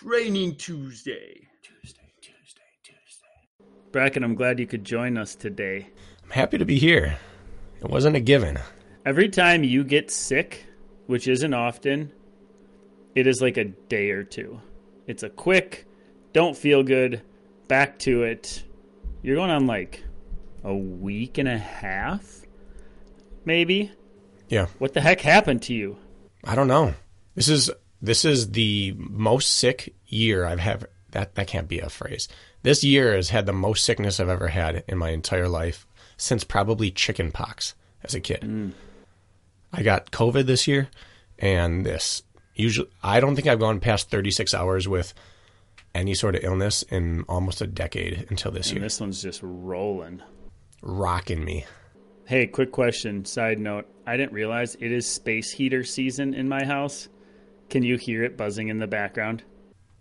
Training Tuesday. Tuesday, Tuesday, Tuesday. Bracken, I'm glad you could join us today. I'm happy to be here. It wasn't a given. Every time you get sick, which isn't often, it is like a day or two. It's a quick, don't feel good, back to it. You're going on like a week and a half, maybe. Yeah. What the heck happened to you? I don't know. This is this is the most sick year I've had. That that can't be a phrase. This year has had the most sickness I've ever had in my entire life since probably chicken pox as a kid. Mm. I got COVID this year, and this usually I don't think I've gone past 36 hours with any sort of illness in almost a decade until this And year. this one's just rolling. Rocking me. Hey, quick question, side note. I didn't realize it is space heater season in my house. Can you hear it buzzing in the background?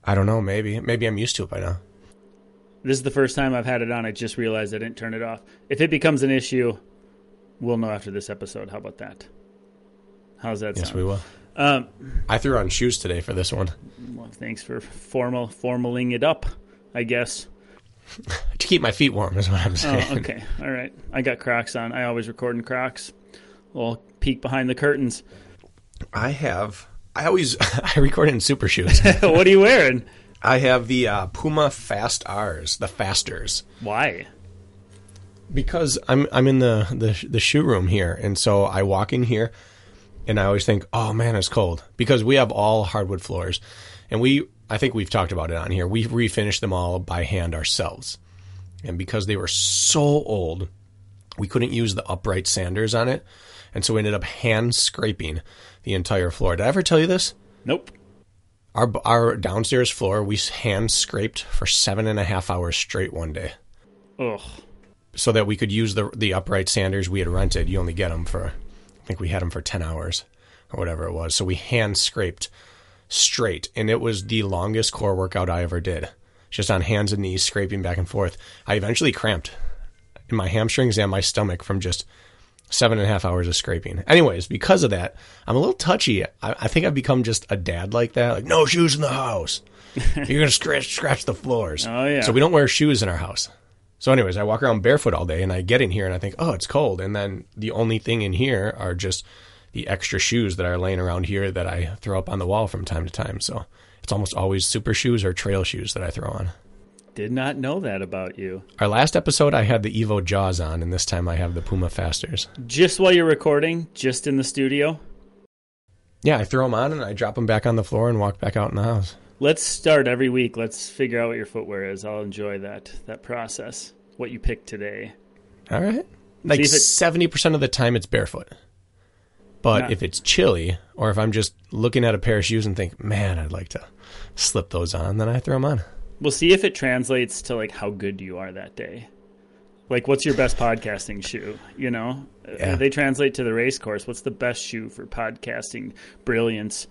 I don't know. Maybe maybe I'm used to it by now. This is the first time I've had it on. I just realized I didn't turn it off. If it becomes an issue, we'll know after this episode. How about that? How's that Yes, sound? we will. Um, I threw on shoes today for this one. well, thanks for formal formaling it up. I guess. To keep my feet warm is what I'm Oh, saying. okay. All right. I got Crocs on. I always record in Crocs. Little peek behind the curtains. I have. I always I record in super shoes. what are you wearing? I have the uh, Puma Fast R's, the Fasters, Why? because I'm I'm in the, the the shoe room here, and so I walk in here, and I always think, oh man, it's cold because we have all hardwood floors, and we I think we've talked about it on here. We refinished them all by hand ourselves, and because they were so old, we couldn't use the upright sanders on it, and so we ended up hand scraping the entire floor. Did I ever tell you this? Nope. Our our downstairs floor we hand scraped for seven and a half hours straight one day, Ugh. so that we could use the the upright sanders we had rented. You only get them for, I think we had them for ten hours or whatever it was. So we hand scraped straight, and it was the longest core workout I ever did. Just on hands and knees scraping back and forth. I eventually cramped in my hamstrings and my stomach from just seven and a half hours of scraping. Anyways, because of that, I'm a little touchy. I, I think I've become just a dad like that. Like, no shoes in the house. You're gonna scratch scratch the floors. Oh, yeah. So we don't wear shoes in our house. So, anyways, I walk around barefoot all day, and I get in here and I think, oh, it's cold. And then the only thing in here are just the extra shoes that are laying around here that I throw up on the wall from time to time. So it's almost always super shoes or trail shoes that I throw on. Did not know that about you. Our last episode, I had the EVO Jawz on, and this time I have the Puma Fasters. Just while you're recording, just in the studio. Yeah, I throw them on and I drop them back on the floor and walk back out in the house. Let's start every week. Let's figure out what your footwear is. I'll enjoy that that process. What you picked today. All right. Like seventy percent of the time, it's barefoot. But Not- if it's chilly, or if I'm just looking at a pair of shoes and think, "Man, I'd like to slip those on," then I throw them on. We'll see if it translates to like how good you are that day. Like, what's your best podcasting shoe? You know, Yeah. Uh, they translate to the race course. What's the best shoe for podcasting brilliance?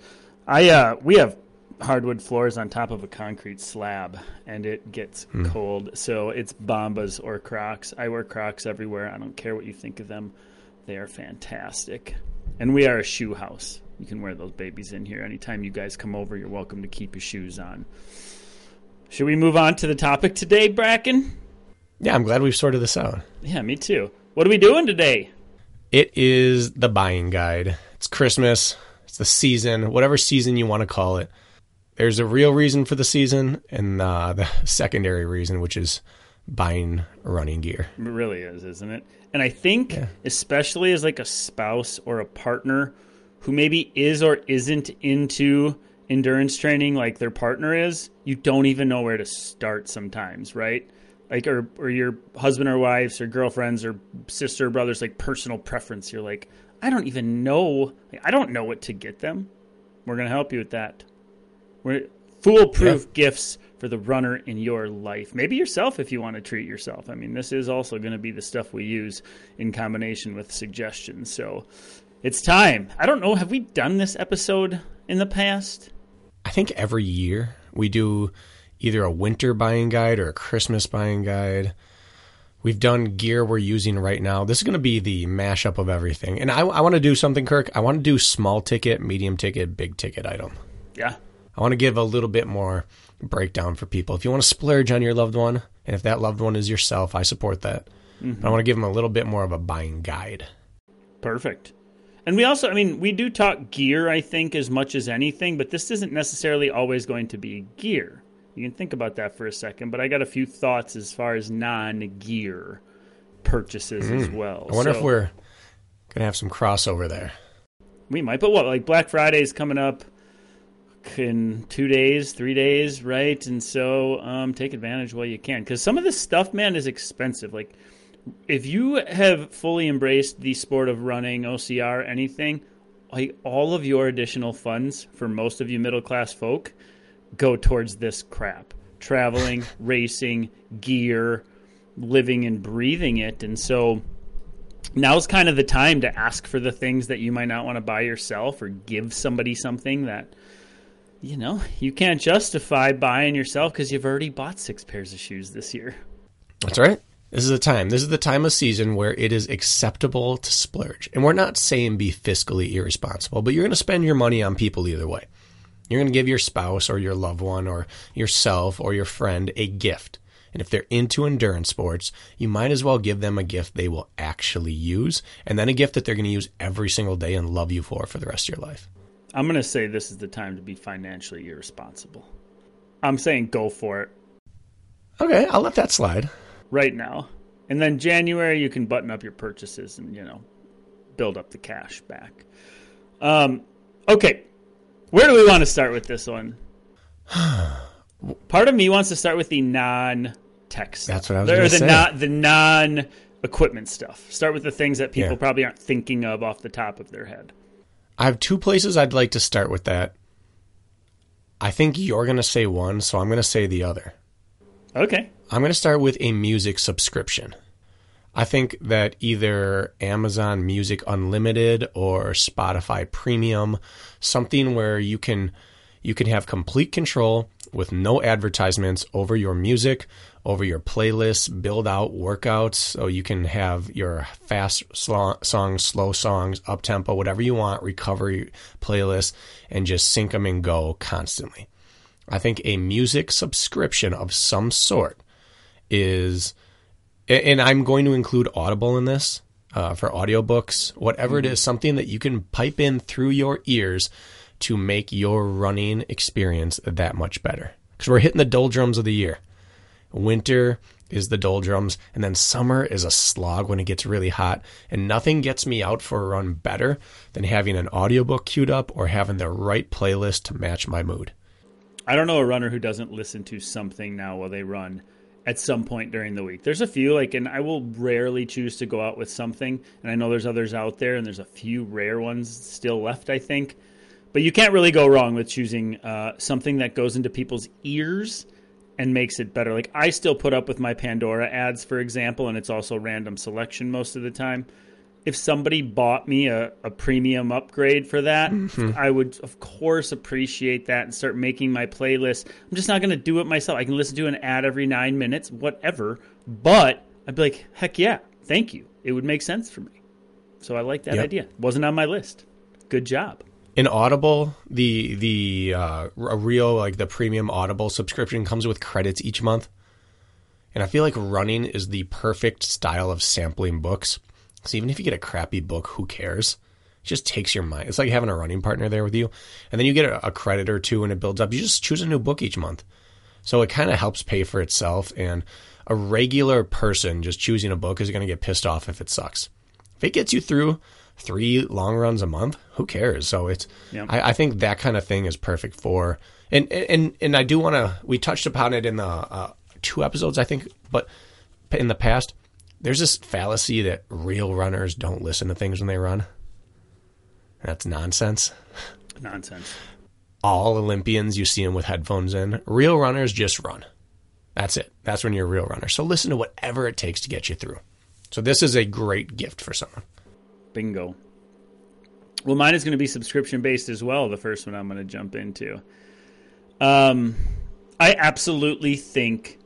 I uh, we have hardwood floors on top of a concrete slab, and it gets cold. So it's Bombas or Crocs. I wear Crocs everywhere. I don't care what you think of them; they are fantastic. And we are a shoe house. You can wear those babies in here anytime you guys come over. You're welcome to keep your shoes on. Should we move on to the topic today, Bracken? Yeah, I'm glad we've sorted this out. Yeah, me too. What are we doing today? It is the buying guide. It's Christmas. It's the season, whatever season you want to call it. There's a real reason for the season and uh, the secondary reason, which is buying running gear. It really is, isn't it? And I think, especially as like a spouse or a partner who maybe is or isn't into endurance training like their partner is, you don't even know where to start sometimes, right? Like, or, or your husband or wives or girlfriends or sister or brothers, like personal preference. You're like, I don't even know. I don't know what to get them. We're going to help you with that. We're foolproof gifts for the runner in your life. Maybe yourself if you want to treat yourself. I mean, this is also going to be the stuff we use in combination with suggestions. So it's time. I don't know. Have we done this episode in the past? I think every year we do either a winter buying guide or a Christmas buying guide. We've done gear we're using right now. This is going to be the mashup of everything. And I, I want to do something, Kirk. I want to do small ticket, medium ticket, big ticket item. Yeah. I want to give a little bit more breakdown for people. If you want to splurge on your loved one, and if that loved one is yourself, I support that. Mm-hmm. But I want to give them a little bit more of a buying guide. Perfect. And we also, I mean, we do talk gear, I think, as much as anything, but this isn't necessarily always going to be gear. You can think about that for a second, but I got a few thoughts as far as non gear purchases mm. as well. I wonder so, if we're going to have some crossover there. We might, but what? Like Black Friday is coming up in two days, three days, right? And so um, take advantage while you can. Because some of this stuff, man, is expensive. Like, if you have fully embraced the sport of running, OCR, anything, like all of your additional funds for most of you middle class folk go towards this crap traveling, racing, gear, living and breathing it. And so now's kind of the time to ask for the things that you might not want to buy yourself or give somebody something that you know, you can't justify buying yourself because you've already bought six pairs of shoes this year. That's right. This is the time. This is the time of season where it is acceptable to splurge. And we're not saying be fiscally irresponsible, but you're going to spend your money on people either way. You're going to give your spouse or your loved one or yourself or your friend a gift. And if they're into endurance sports, you might as well give them a gift they will actually use and then a gift that they're going to use every single day and love you for for the rest of your life. I'm going to say this is the time to be financially irresponsible. I'm saying go for it. Okay, I'll let that slide. Right now. And then January, you can button up your purchases and, you know, build up the cash back. Um, okay. Where do we want to start with this one? Part of me wants to start with the non text. That's what I was going to say. Non, the non equipment stuff. Start with the things that people yeah. probably aren't thinking of off the top of their head. I have two places I'd like to start with that. I think you're going to say one, so I'm going to say the other. Okay. I'm going to start with a music subscription. I think that either Amazon Music Unlimited or Spotify Premium, something where you can you can have complete control with no advertisements over your music, over your playlists, build out workouts so you can have your fast songs, slow songs, up tempo, whatever you want, recovery playlists, and just sync them and go constantly. I think a music subscription of some sort is, and I'm going to include Audible in this uh, for audiobooks, whatever mm-hmm. it is, something that you can pipe in through your ears to make your running experience that much better. Because we're hitting the doldrums of the year. Winter is the doldrums, and then summer is a slog when it gets really hot. And nothing gets me out for a run better than having an audiobook queued up or having the right playlist to match my mood. I don't know a runner who doesn't listen to something now while they run at some point during the week. There's a few like and I will rarely choose to go out with something and I know there's others out there and there's a few rare ones still left I think. But you can't really go wrong with choosing uh, something that goes into people's ears and makes it better. Like I still put up with my Pandora ads, for example, and it's also random selection most of the time. If somebody bought me a, a premium upgrade for that, mm-hmm. I would of course appreciate that and start making my playlist. I'm just not going to do it myself. I can listen to an ad every nine minutes, whatever. But I'd be like, heck yeah, thank you. It would make sense for me. So I like that yep. idea. Wasn't on my list. Good job in Audible, the the uh, a real like the premium Audible subscription comes with credits each month, and I feel like running is the perfect style of sampling books. So even if you get a crappy book, who cares? It just takes your mind. It's like having a running partner there with you, and then you get a, a credit or two, and it builds up. You just choose a new book each month, so it kind of helps pay for itself. And a regular person just choosing a book is going to get pissed off if it sucks. If it gets you through three long runs a month, who cares? So it's, yeah. I, I, think that kind of thing is perfect for, and and and I do want to. We touched upon it in the uh, two episodes, I think, but in the past, there's this fallacy that real runners don't listen to things when they run. That's nonsense. Nonsense. all Olympians, you see them with headphones in. Real runners just run. That's it. That's when you're a real runner. So listen to whatever it takes to get you through. So this is a great gift for someone. Bingo. Well, mine is going to be subscription based as well. The first one I'm going to jump into. Um, I absolutely think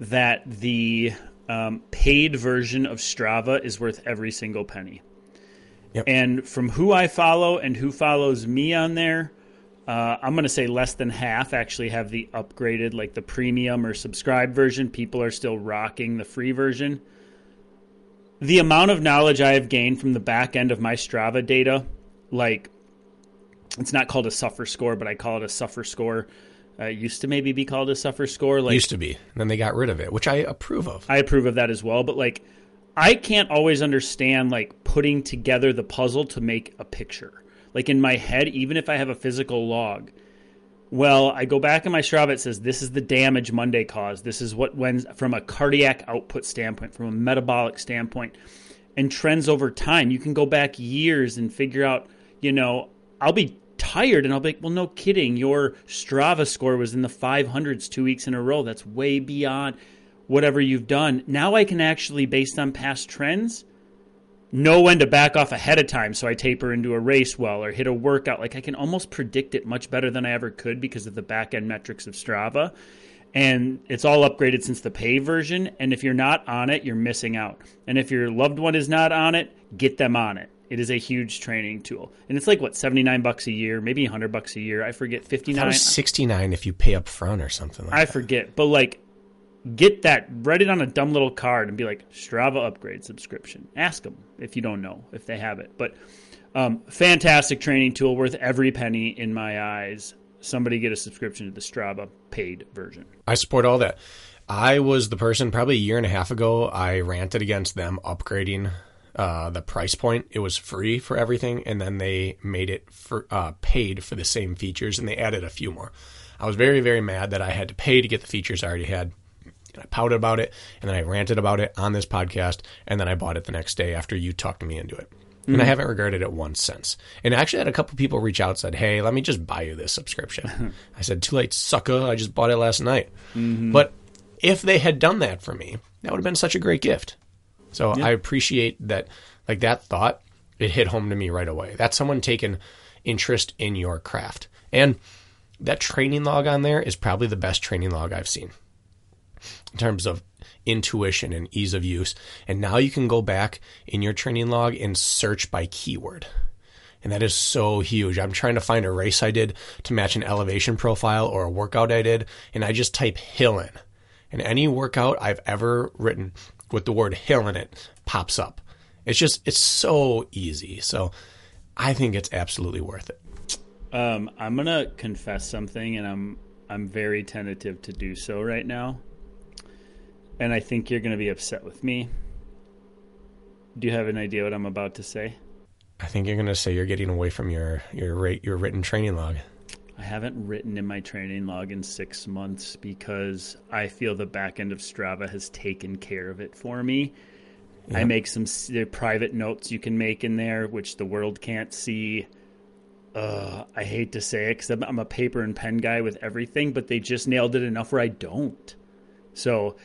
that the um, paid version of Strava is worth every single penny. Yep. And from who I follow and who follows me on there, uh, I'm going to say less than half actually have the upgraded, like the premium or subscribe version. People are still rocking the free version. The amount of knowledge I have gained from the back end of my Strava data, like it's not called a suffer score, but I call it a suffer score. Uh, used to maybe be called a suffer score. Like Used to be. Then they got rid of it, which I approve of. I approve of that as well. But like, I can't always understand like putting together the puzzle to make a picture. Like in my head, even if I have a physical log, well, I go back in my Strava. It says this is the damage Monday caused. This is what when from a cardiac output standpoint, from a metabolic standpoint, and trends over time. You can go back years and figure out. You know, I'll be tired and I'll be like, well, no kidding. Your Strava score was in the 500s two weeks in a row. That's way beyond whatever you've done. Now I can actually, based on past trends, know when to back off ahead of time so I taper into a race well or hit a workout. Like I can almost predict it much better than I ever could because of the back end metrics of Strava. And it's all upgraded since the pay version. And if you're not on it, you're missing out. And if your loved one is not on it, get them on it. It is a huge training tool. And it's like what, 79 bucks a year, maybe 100 bucks a year. I forget 59. That was 69 if you pay up front or something like I that. forget. But like get that, write it on a dumb little card and be like Strava upgrade subscription. Ask them if you don't know if they have it. But um, fantastic training tool, worth every penny in my eyes. Somebody get a subscription to the Strava paid version. I support all that. I was the person probably a year and a half ago. I ranted against them upgrading uh, the price point. It was free for everything, and then they made it for uh, paid for the same features, and they added a few more. I was very very mad that I had to pay to get the features I already had. And I pouted about it, and then I ranted about it on this podcast, and then I bought it the next day after you talked me into it. And I haven't regretted it once since. And I actually had a couple people reach out and said, Hey, let me just buy you this subscription. I said, Too late, sucker. I just bought it last night. But if they had done that for me, that would have been such a great gift. So I appreciate that, like that thought, it hit home to me right away. That's someone taking interest in your craft. And that training log on there is probably the best training log I've seen in terms of intuition and ease of use. And now you can go back in your training log and search by keyword. And that is so huge. I'm trying to find a race I did to match an elevation profile or a workout I did, and I just type hill in. And any workout I've ever written with the word hill in it pops up. It's just, it's so easy. So I think it's absolutely worth it. Um, I'm gonna confess something, and I'm I'm very tentative to do so right now. And I think you're gonna be upset with me. Do you have an idea what I'm about to say? I think you're going to say you're getting away from your, your rate, your written training log. I haven't written in my training log in six months because I feel the back end of Strava has taken care of it for me. I make some private notes you can make in there, which the world can't see. Uh, I hate to say it because I'm, I'm a paper and pen guy with everything, but they just nailed it enough where I don't. So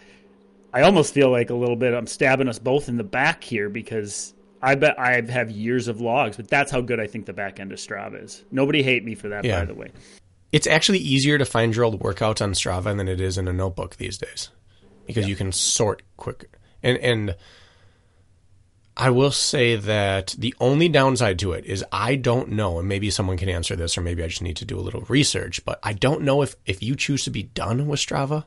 I almost feel like a little bit I'm stabbing us both in the back here because I bet I have years of logs, but that's how good I think the back end of Strava is. Nobody hate me for that, Yeah. by the way. It's actually easier to find your old workouts on Strava than it is in a notebook these days because you can sort quicker. And and I will say that the only downside to it is I don't know, and maybe someone can answer this, or maybe I just need to do a little research. But I don't know if if you choose to be done with Strava,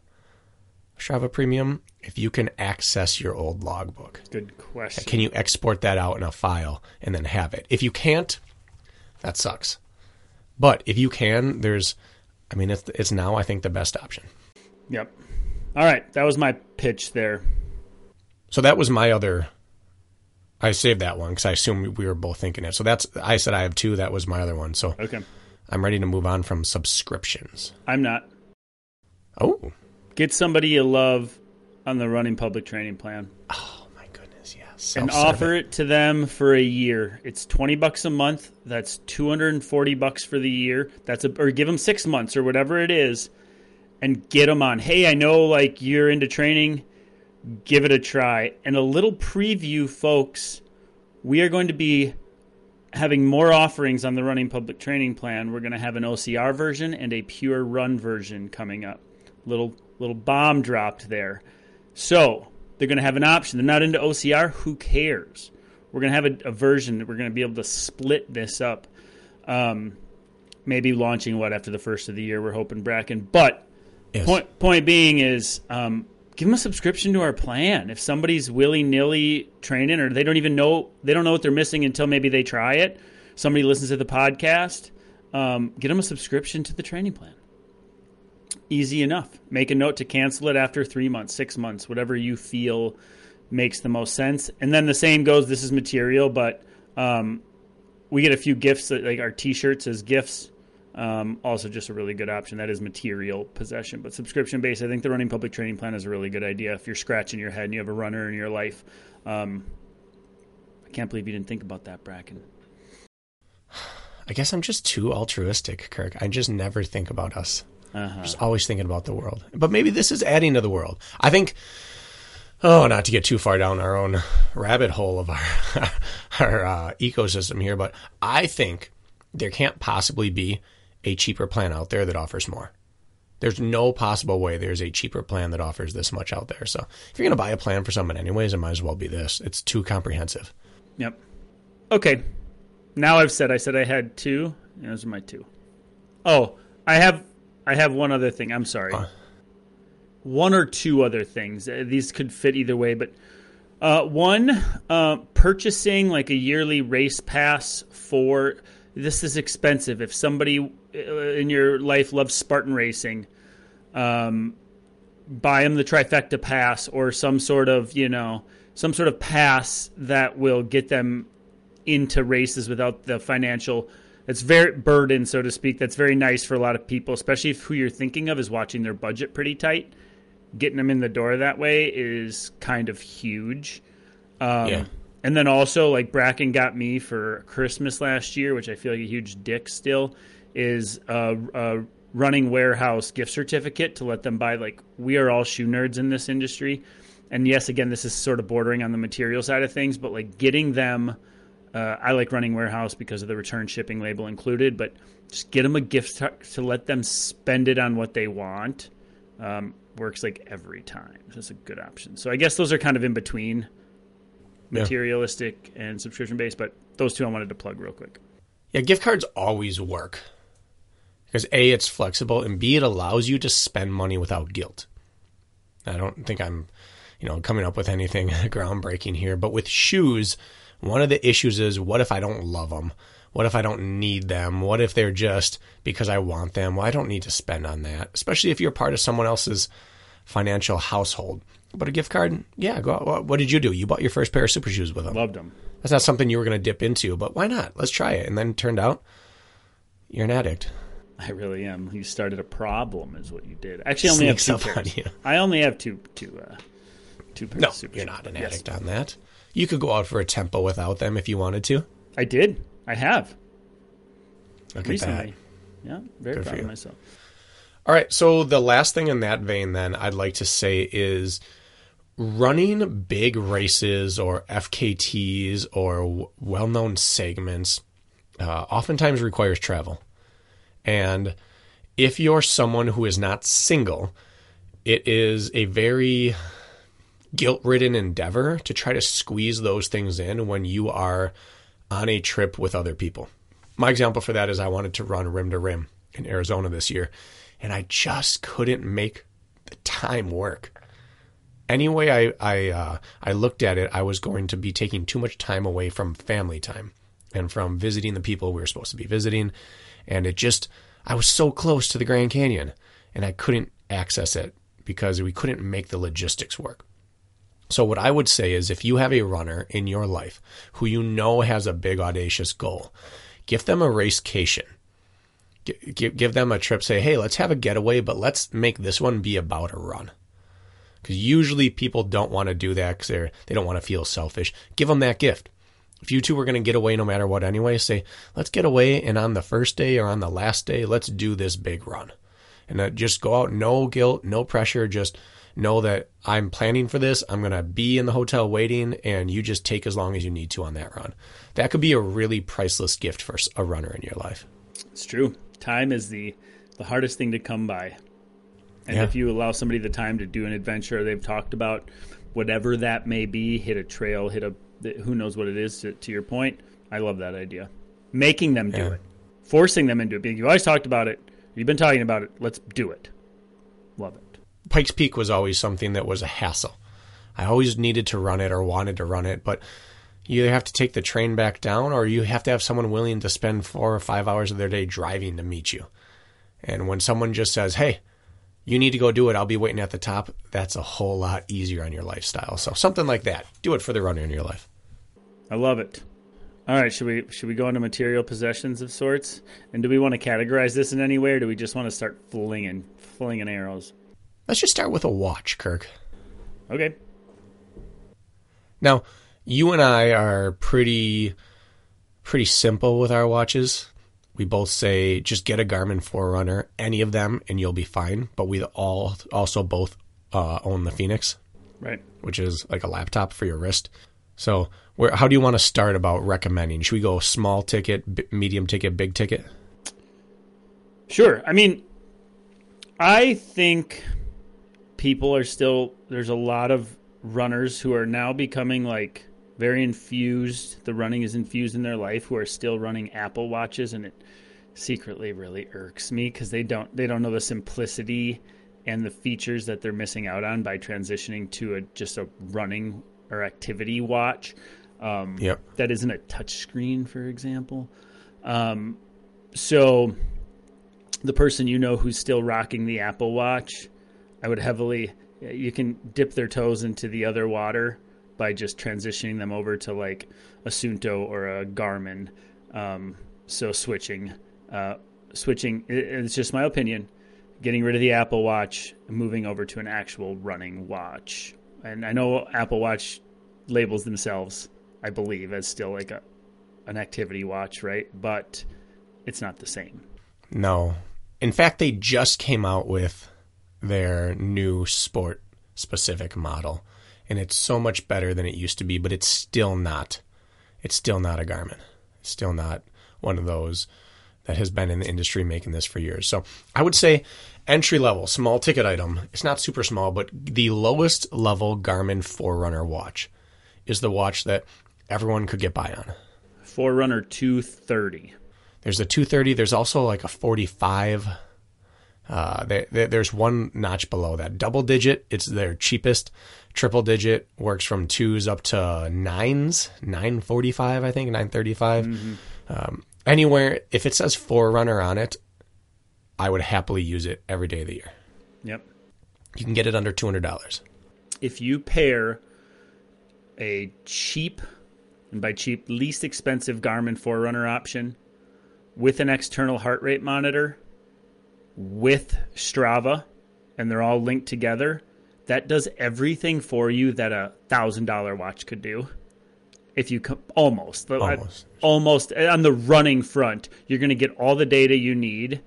Strava Premium, if you can access your old logbook. Good question. Can you export that out in a file and then have it? If you can't, that sucks. But if you can, there's, I mean, it's, it's now, I think, the best option. Yep. All right, that was my pitch there. So that was my other, I saved that one because I assume we were both thinking it. So that's, I said I have two. That was my other one. So Okay. I'm ready to move on from subscriptions. I'm not. Oh, Get somebody you love on the running public training plan. oh my goodness. Yes. and offer it to them for a year. It's 20 bucks a month. That's 240 bucks for the year. That's a or give them 6 months or whatever it is and get them on. Hey, I know like you're into training. Give it a try. And a little preview folks, we are going to be having more offerings on the running public training plan. We're going to have an OCR version and a pure run version coming up. Little little bomb dropped there. So, they're going to have an option. They're not into OCR. Who cares? We're going to have a, a version that we're going to be able to split this up. Um, maybe launching what after the first of the year. We're hoping Bracken, but Yes. point point being is um, give them a subscription to our plan. If somebody's willy nilly training or they don't even know they don't know what they're missing until maybe they try it. Somebody listens to the podcast. Um, get them a subscription to the training plan easy enough. Make a note to cancel it after three months, six months, whatever you feel makes the most sense. And then the same goes. This is material, but um, we get a few gifts, like our T-shirts as gifts. Um, also, just a really good option. That is material possession, but subscription based. I think the running public training plan is a really good idea. If you're scratching your head and you have a runner in your life, um, I can't believe you didn't think about that, Bracken. I guess I'm just too altruistic, Kirk. I just never think about us. Uh-huh. Just always thinking about the world. But maybe this is adding to the world. I think. Oh, not to get too far down our own rabbit hole of our our uh, ecosystem here, but I think there can't possibly be a cheaper plan out there that offers more. There's no possible way there's a cheaper plan that offers this much out there. So if you're going to buy a plan for someone anyways, it might as well be this. It's too comprehensive. Yep. Okay. Now I've said I said I had two. Those are my two. Oh, I have I have one other thing. I'm sorry. Uh. One or two other things. Uh, These could fit either way, but uh, one, uh, purchasing like a yearly race pass for this is expensive. If somebody uh, in your life loves Spartan racing, um, buy them the trifecta pass or some sort of you know some sort of pass that will get them into races without the financial it's very burden so to speak that's very nice for a lot of people especially if who you're thinking of is watching their budget pretty tight. Getting them in the door that way is kind of huge. Um, Yeah. and then also like bracken got me for christmas last year which i feel like a huge dick still is a, a running warehouse gift certificate to let them buy like we are all shoe nerds in this industry. And yes again this is sort of bordering on the material side of things but like getting them uh, I like running warehouse because of the return shipping label included, but just get them a gift to, to let them spend it on what they want. Um, works like every time. So it's a good option. So I guess those are kind of in between Yeah. materialistic and subscription based, but those two I wanted to plug real quick. Yeah, gift cards always work because A, it's flexible, and B, it allows you to spend money without guilt. I don't think I'm, you know, coming up with anything groundbreaking here, but with shoes, one of the issues is what if I don't love them? What if I don't need them? What if they're just because I want them? Well, I don't need to spend on that, especially if you're part of someone else's financial household. But a gift card, yeah, go out. What- did you do? You bought your first pair of super shoes with them. Loved them. That's not something you were going to dip into, but why not? Let's try it. And then it turned out you're an addict. I really am. You started a problem, is what you did. Actually, I only have two pairs. I only have two, two, uh, two pairs. No, of super you're not an Yes. addict on that. You could go out for a tempo without them if you wanted to. I did. I have Look recently. Yeah, very Good proud of myself. All right. So the last thing in that vein, then, I'd like to say is running big races or FKTs or w- well known segments uh, oftentimes requires travel. And if you're someone who is not single, it is a very guilt ridden endeavor to try to squeeze those things in when you are on a trip with other people. My example for that is I wanted to run rim to rim in Arizona this year, and I just couldn't make the time work. Anyway, I I uh, I looked at it, I was going to be taking too much time away from family time and from visiting the people we were supposed to be visiting, and it just I was so close to the Grand Canyon, and I couldn't access it because we couldn't make the logistics work. So what I would say is if you have a runner in your life who you know has a big audacious goal, give them a racecation. Give, give them a trip. Say, hey, let's have a getaway, but let's make this one be about a run. Because usually people don't want to do that because they don't want to feel selfish. Give them that gift. If you two are going to get away no matter what anyway, say, let's get away and on the first day or on the last day, let's do this big run. And uh, just go out, no guilt, no pressure, just know that I'm planning for this. I'm going to be in the hotel waiting and you just take as long as you need to on that run. That could be a really priceless gift for a runner in your life. It's true. Time is the the hardest thing to come by. And yeah. if you allow somebody the time to do an adventure they've talked about whatever that may be, hit a trail, hit a who knows what it is to, to your point. I love that idea. Making them do yeah. it. Forcing them into it. You've always talked about it. You've been talking about it. Let's do it. Love it. Pikes Peak was always something that was a hassle. I always needed to run it or wanted to run it, but you either have to take the train back down or you have to have someone willing to spend four or five hours of their day driving to meet you. And when someone just says, hey, you need to go do it, I'll be waiting at the top, that's a whole lot easier on your lifestyle. So something like that. Do it for the runner in your life. I love it. All right, should we should we go into material possessions of sorts? And do we want to categorize this in any way, or do we just want to start flinging flinging arrows? Let's just start with a watch, Kirk. Okay. Now, you and I are pretty pretty simple with our watches. We both say just get a Garmin Forerunner, any of them, and you'll be fine. But we all also both uh, own the Phoenix, right? Which is like a laptop for your wrist. So, where how do you want to start about recommending? Should we go small ticket, b- medium ticket, big ticket? Sure. I mean, I think people are still there's a lot of runners who are now becoming like very infused the running is infused in their life who are still running apple watches and it secretly really irks me because they don't they don't know the simplicity and the features that they're missing out on by transitioning to a just a running or activity watch um, yep. that isn't a touchscreen for example um, so the person you know who's still rocking the apple watch I would heavily you can dip their toes into the other water by just transitioning them over to like a Suunto or a Garmin. Um, so switching, uh, switching. It's just my opinion. Getting rid of the Apple Watch, and moving over to an actual running watch. And I know Apple Watch labels themselves, I believe, as still like a an activity watch, right? But it's not the same. No. In fact, they just came out with their new sport specific model. And it's so much better than it used to be, but it's still not. It's still not a Garmin. It's still not one of those that has been in the industry making this for years. So I would say entry level, small ticket item. It's not super small, but the lowest level Garmin Forerunner watch is the watch that everyone could get by on. Forerunner 230. There's a 230. There's also like a 45 uh, they, they, there's one notch below that. Double digit, it's their cheapest. Triple digit works from twos up to nines, nine forty five, I think, nine thirty five. Mm-hmm. Um, anywhere, if it says Forerunner on it, I would happily use it every day of the year. Yep. You can get it under two hundred dollars. If you pair a cheap, and by cheap, least expensive Garmin Forerunner option with an external heart rate monitor with Strava and they're all linked together, that does everything for you that a thousand dollar watch could do. If you come, almost, almost, almost eh, on the running front, you're going to get all the data you need,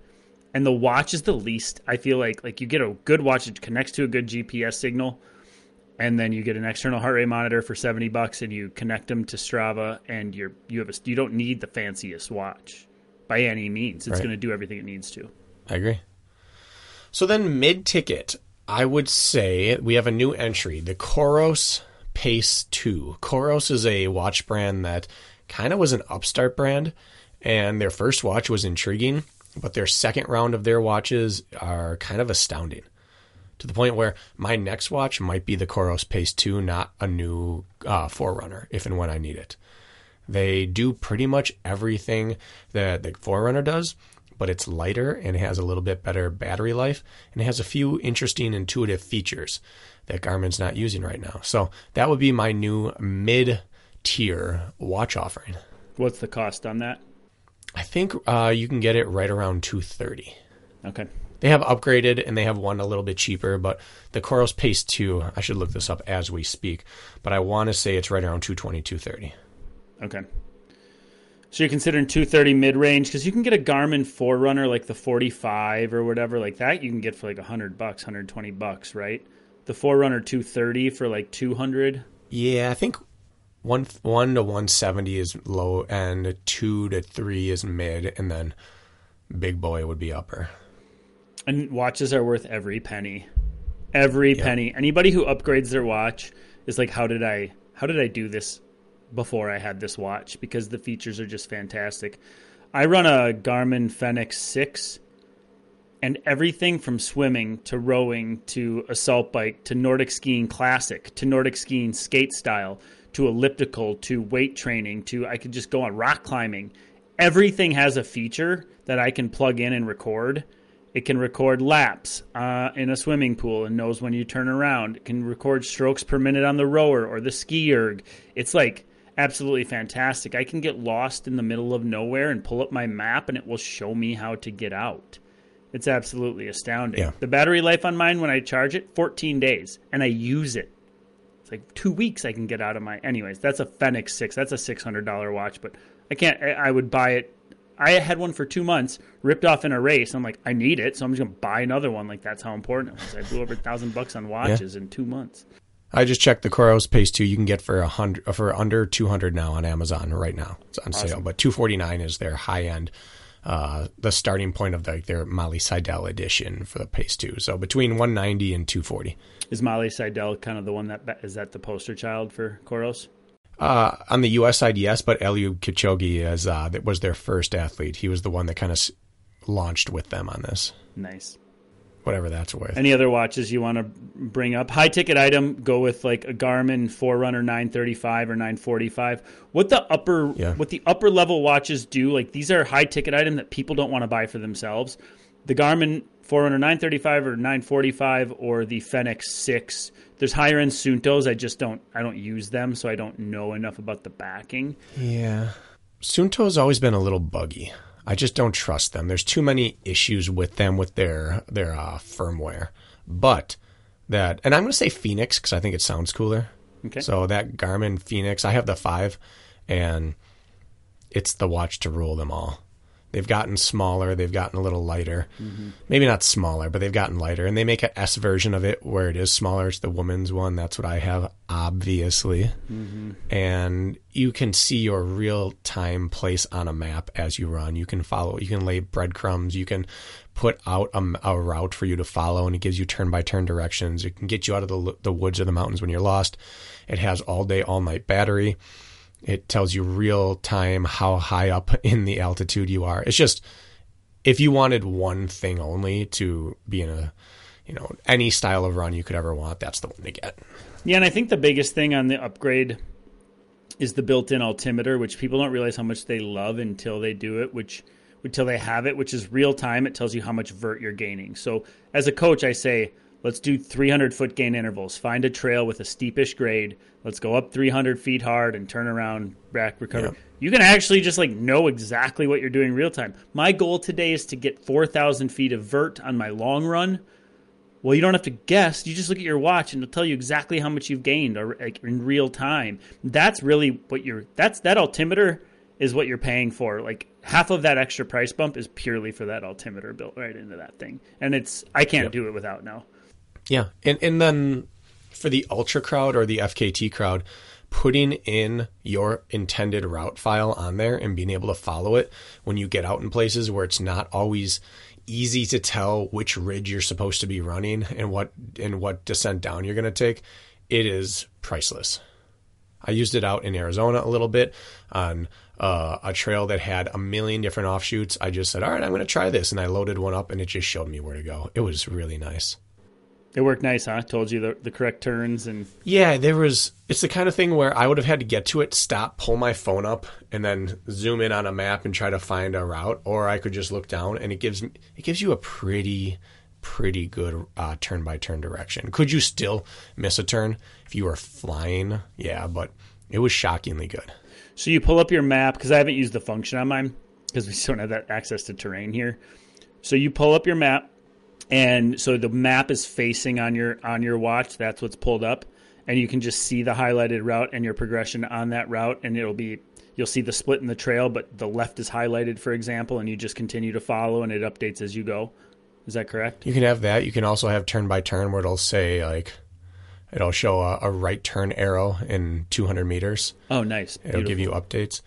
and the watch is the least. I feel like like you get a good watch that connects to a good GPS signal, and then you get an external heart rate monitor for seventy bucks, and you connect them to Strava, and you're you have a you don't need the fanciest watch by any means. It's right. going to do everything it needs to. I agree. So then mid ticket, I would say we have a new entry, the Coros Pace 2. Coros is a watch brand that kind of was an upstart brand, and their first watch was intriguing, but their second round of their watches are kind of astounding. To the point where my next watch might be the Coros Pace 2, not a new uh, Forerunner, if and when I need it. They do pretty much everything that the Forerunner does, but it's lighter and it has a little bit better battery life and it has a few interesting intuitive features that Garmin's not using right now. So that would be my new mid tier watch offering. What's the cost on that? I think uh, you can get it right around 230. Okay. They have upgraded and they have one a little bit cheaper, but the Coros Pace 2, I should look this up as we speak, but I want to say it's right around 220, 230. Okay. So you're considering 230 mid range because you can get a Garmin Forerunner like the 45 or whatever like that. You can get for like 100 bucks, 120 bucks, right? The Forerunner 230 for like 200. Yeah, I think one one to 170 is low, and two to three is mid, and then big boy would be upper. And watches are worth every penny. Every Yeah. penny. Anybody who upgrades their watch is like, how did I how did I do this before I had this watch? Because the features are just fantastic. I run a Garmin Fenix six and everything from swimming to rowing to assault bike to Nordic skiing classic to Nordic skiing skate style to elliptical to weight training to I could just go on rock climbing. Everything has a feature that I can plug in and record. It can record laps uh, in a swimming pool and knows when you turn around. It can record strokes per minute on the rower or the ski erg. It's like absolutely fantastic. I can get lost in the middle of nowhere and pull up my map and it will show me how to get out. It's absolutely astounding. Yeah. The battery life on mine when I charge it, 14 days, and I use it. It's like two weeks I can get out of my. Anyways, that's a Fenix 6. That's a $600 watch, but I can't. I I would buy it. I had one for two months, ripped off in a race. I'm like, I need it, so I'm just gonna buy another one. Like that's how important it was. I blew over a thousand bucks on watches in two months. I just checked the Coros Pace 2. You can get for a hundred for under 200 now on Amazon right now. It's on sale, but 249 is their high end. Uh, the starting point of like their Molly Seidel edition for the Pace 2. So between 190 and 240. Is Molly Seidel kind of the one that is that the poster child for Coros? Uh, on the U.S. side, yes, but Eliud Kipchoge is uh, that was their first athlete. He was the one that kind of s- launched with them on this. Nice. Whatever that's worth. Any other watches you want to bring up? High ticket item, go with like a Garmin Forerunner 935 or 945. What the upper Yeah. what the upper level watches do, like these are high ticket item that people don't want to buy for themselves. The Garmin Forerunner 935 or 945 or the Fenix 6. There's higher end Suuntos. I just don't I don't use them, so I don't know enough about the backing. Yeah. Suunto's always been a little buggy. I just don't trust them. There's too many issues with them with their their uh, firmware. But that, and I'm going to say Phoenix because I think it sounds cooler. Okay. So that Garmin Phoenix, I have the five, and it's the watch to rule them all. They've gotten smaller. They've gotten a little lighter. Mm-hmm. Maybe not smaller, but they've gotten lighter. And they make a S version of it where it is smaller. It's the woman's one. That's what I have, obviously. Mm-hmm. And you can see your real time place on a map as you run. You can follow. You can lay breadcrumbs. You can put out a, a route for you to follow, and it gives you turn by turn directions. It can get you out of the the woods or the mountains when you're lost. It has all day, all night battery. It tells you real time how high up in the altitude you are. It's just if you wanted one thing only to be in a you know any style of run you could ever want, that's the one to get. Yeah, and I think the biggest thing on the upgrade is the built-in altimeter, which people don't realize how much they love until they do it, which until they have it, which is real time. It tells you how much vert you're gaining. So as a coach, I say, let's do 300 foot gain intervals. Find a trail with a steepish grade. Let's go up 300 feet hard and turn around, back, recover. Yep. You can actually just like know exactly what you're doing real time. My goal today is to get 4,000 feet of vert on my long run. Well, you don't have to guess. You just look at your watch and it'll tell you exactly how much you've gained or like in real time. That's really what you're that's that altimeter is what you're paying for. Like half of that extra price bump is purely for that altimeter built right into that thing. And it's I can't Yep. do it without now. Yeah, and and then for the ultra crowd or the FKT crowd, putting in your intended route file on there and being able to follow it when you get out in places where it's not always easy to tell which ridge you're supposed to be running and what and what descent down you're going to take, it is priceless. I used it out in Arizona a little bit on uh, a trail that had a million different offshoots. I just said, "All right, I'm going to try this," and I loaded one up, and it just showed me where to go. It was really nice. It worked nice, huh? Told you the, the correct turns and Yeah, there was. It's the kind of thing where I would have had to get to it, stop, pull my phone up, and then zoom in on a map and try to find a route, or I could just look down, and it gives it gives you a pretty pretty good uh, turn by turn direction. Could you still miss a turn if you were flying? Yeah, but it was shockingly good. So you pull up your map because I haven't used the function on mine because we just don't have that access to terrain here. So you pull up your map, and so the map is facing on your on your watch. That's what's pulled up, and you can just see the highlighted route and your progression on that route, and it'll be you'll see the split in the trail, but the left is highlighted, for example, and you just continue to follow, and it updates as you go. Is that correct? You can have that. You can also have turn by turn where it'll say like it'll show a, a right turn arrow in 200 meters. Oh, nice. It'll give you updates.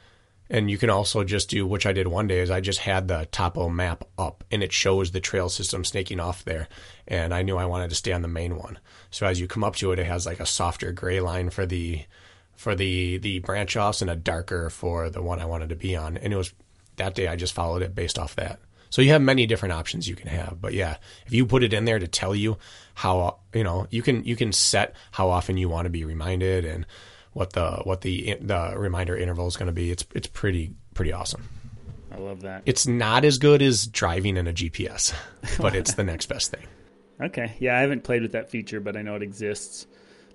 And you can also just do, which I did one day, is I just had the topo map up and it shows the trail system snaking off there. And I knew I wanted to stay on the main one. So as you come up to it, it has like a softer gray line for the for the the branch offs and a darker for the one I wanted to be on. And it was that day I just followed it based off that. So you have many different options you can have. But yeah, if you put it in there to tell you how you know you can you can set how often you want to be reminded and what the what the the reminder interval is going to be. It's it's pretty pretty awesome. I love that. It's not as good as driving in a GPS, but it's the next best thing. Okay, yeah, I haven't played with that feature, but I know it exists.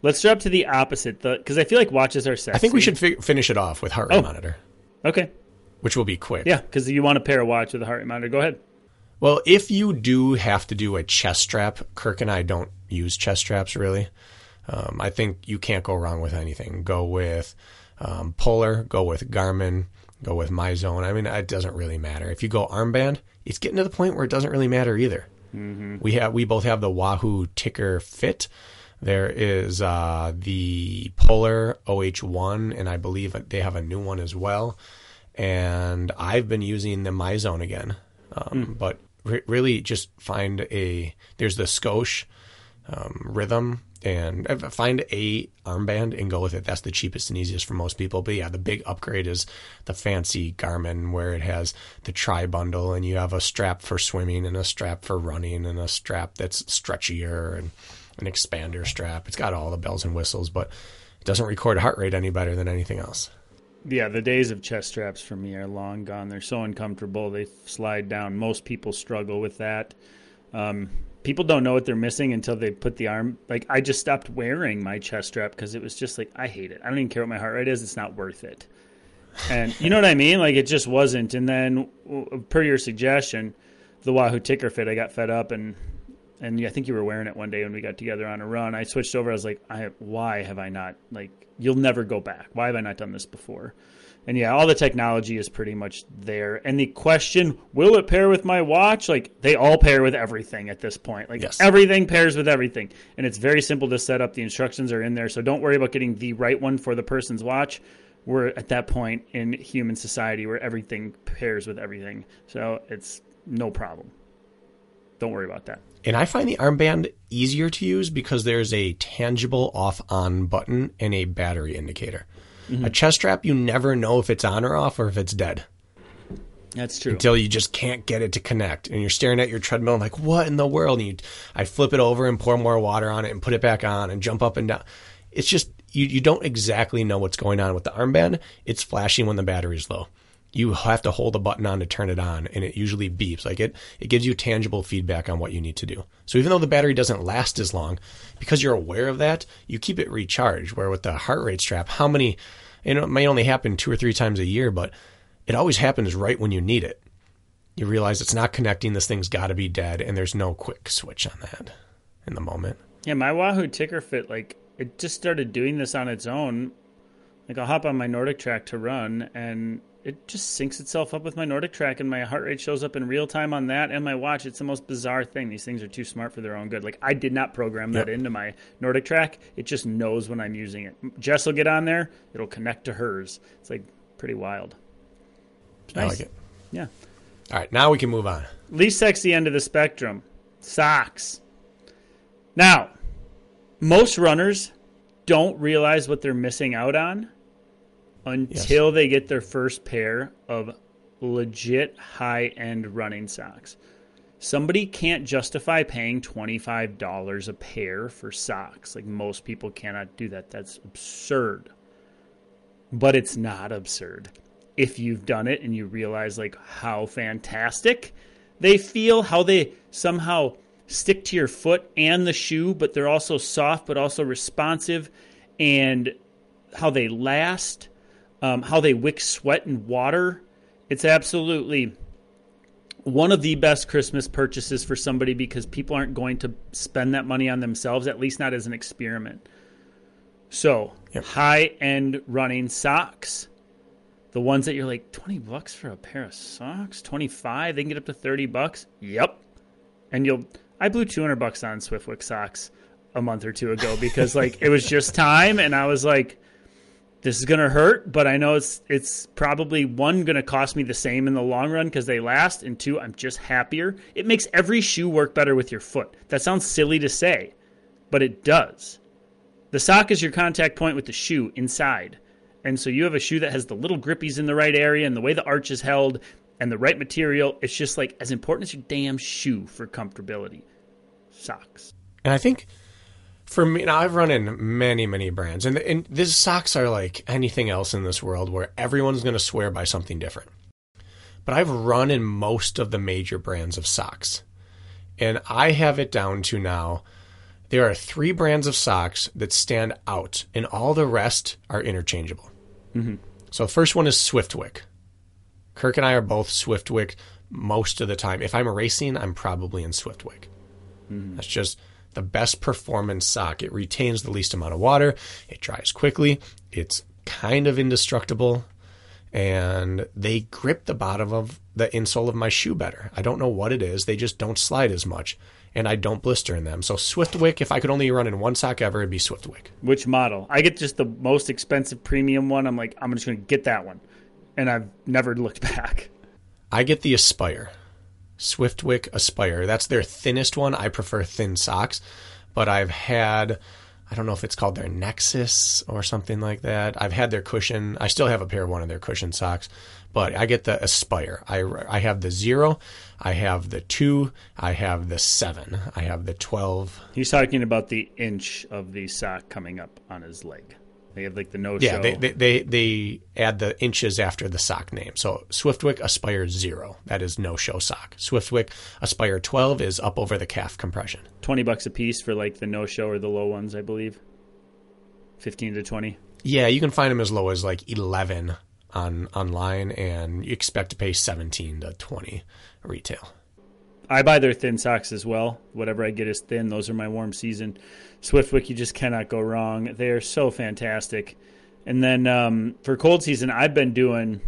Let's jump to the opposite, because I feel like watches are sexy. I think we should fi- finish it off with heart rate Oh. monitor, Okay, which will be quick. yeah, because you want to pair a watch with a heart rate monitor. Go ahead. Well, if you do have to do a chest strap, Kirk and I don't use chest straps really. Um, I think you can't go wrong with anything. Go with um, Polar, go with Garmin, go with MyZone. I mean, it doesn't really matter. If you go armband, it's getting to the point where it doesn't really matter either. We have we both have the Wahoo TICKR FIT. There is uh, the Polar OH1, and I believe they have a new one as well. And I've been using the MyZone again, um, but re- really just find a there's the Scosche um, rhythm and find a armband and go with it. That's the cheapest and easiest for most people. But yeah, the big upgrade is the fancy Garmin where it has the tri bundle and you have a strap for swimming and a strap for running and a strap that's stretchier and an expander strap. It's got all the bells and whistles, but it doesn't record heart rate any better than anything else. Yeah, the days of chest straps for me are long gone. They're so uncomfortable. They slide down. Most people struggle with that. Um, people don't know what they're missing until they put the arm. Like I just stopped wearing my chest strap because it was just like I hate it. I don't even care what my heart rate is. It's not worth it. And you know what I mean? Like it just wasn't. And then, per your suggestion, the Wahoo TICKR FIT, I got fed up and and I think you were wearing it one day when we got together on a run. I switched over. I was like, I why have I not like? You'll never go back. Why have I not done this before? And yeah, all the technology is pretty much there. And the question, will it pair with my watch? Like they all pair with everything at this point. Like Yes. everything pairs with everything. And it's very simple to set up. The instructions are in there. So don't worry about getting the right one for the person's watch. We're at that point in human society where everything pairs with everything. So it's no problem. Don't worry about that. And I find the armband easier to use because there's a tangible off on button and a battery indicator. A chest strap, you never know if it's on or off or if it's dead That's true. until you just can't get it to connect. And you're staring at your treadmill and like, what in the world? And you, I flip it over and pour more water on it and put it back on and jump up and down. It's just, you, you don't exactly know what's going on with the armband. It's flashing when the battery's low. You have to hold a button on to turn it on and it usually beeps. Like it, it gives you tangible feedback on what you need to do. So even though the battery doesn't last as long, because you're aware of that, you keep it recharged. Where with the heart rate strap, how many, you know, it may only happen two or three times a year, but it always happens right when you need it. You realize it's not connecting, this thing's got to be dead, and there's no quick switch on that in the moment. Yeah, my Wahoo TICKR FIT, like it just started doing this on its own. Like I'll hop on my NordicTrack to run, and it just syncs itself up with my NordicTrack, and my heart rate shows up in real time on that and my watch. It's the most bizarre thing. These things are too smart for their own good. Like I did not program that Yep. into my NordicTrack. It just knows when I'm using it. Jess will get on there. It'll connect to hers. It's like pretty wild. It's I like it. Yeah. All right, now we can move on. least sexy end of the spectrum socks now most runners don't realize what they're missing out on until they get their first pair of legit high end running socks. Somebody can't justify paying $25 a pair for socks. Like most people cannot do that. That's absurd. But it's not absurd. If you've done it and you realize like how fantastic they feel, how they somehow stick to your foot and the shoe, but they're also soft but also responsive, and how they last, um, how they wick sweat and water. It's absolutely one of the best Christmas purchases for somebody because people aren't going to spend that money on themselves, at least not as an experiment. So, Yep. high end running socks. The ones that you're like, 20 bucks for a pair of socks? 25? They can get up to 30 bucks? Yep. And you'll, I blew 200 bucks on Swiftwick socks a month or two ago because like it was just time and I was like, this is gonna hurt, but I know it's it's probably one gonna cost me the same in the long run because they last, and two, I'm just happier. It makes every shoe work better with your foot. That sounds silly to say, but it does. The sock is your contact point with the shoe inside. And so you have a shoe that has the little grippies in the right area and the way the arch is held and the right material. It's just like as important as your damn shoe for comfortability. Socks. And I think for me, now I've run in many, many brands, and, and these socks are like anything else in this world where everyone's going to swear by something different. But I've run in most of the major brands of socks, and I have it down to now. There are three brands of socks that stand out, and all the rest are interchangeable. Mm-hmm. So the first one is Swiftwick. Kirk and I are both Swiftwick most of the time. If I'm racing, I'm probably in Swiftwick. Mm-hmm. That's just the best performance sock. It retains the least amount of water. It dries quickly. It's kind of indestructible. And they grip the bottom of the insole of my shoe better. I don't know what it is. They just don't slide as much. And I don't blister in them. So Swiftwick, if I could only run in one sock ever, it'd be Swiftwick. Which model? I get just the most expensive premium one. I'm like, I'm just going to get that one. And I've never looked back. I get the Aspire. Swiftwick Aspire. That's their thinnest one. I prefer thin socks, but I've had I don't know if it's called their Nexus or something like that. I've had their cushion. I still have a pair of one of their cushion socks, but I get the Aspire. I I have the 0, I have the 2, I have the 7, I have the 12. He's talking about the inch of the sock coming up on his leg. They have like the no Yeah, show. they, they they they add the inches after the sock name. So Swiftwick Aspire 0, that is no show sock. Swiftwick Aspire 12 is up over the calf compression. 20 bucks a piece for like the no show or the low ones, I believe. 15 to 20. Yeah, you can find them as low as like 11 on online, and you expect to pay 17 to 20 retail. I buy their thin socks as well. Whatever I get is thin. Those are my warm season. Swiftwick, you just cannot go wrong. They are so fantastic. And then um, for cold season, I've been doing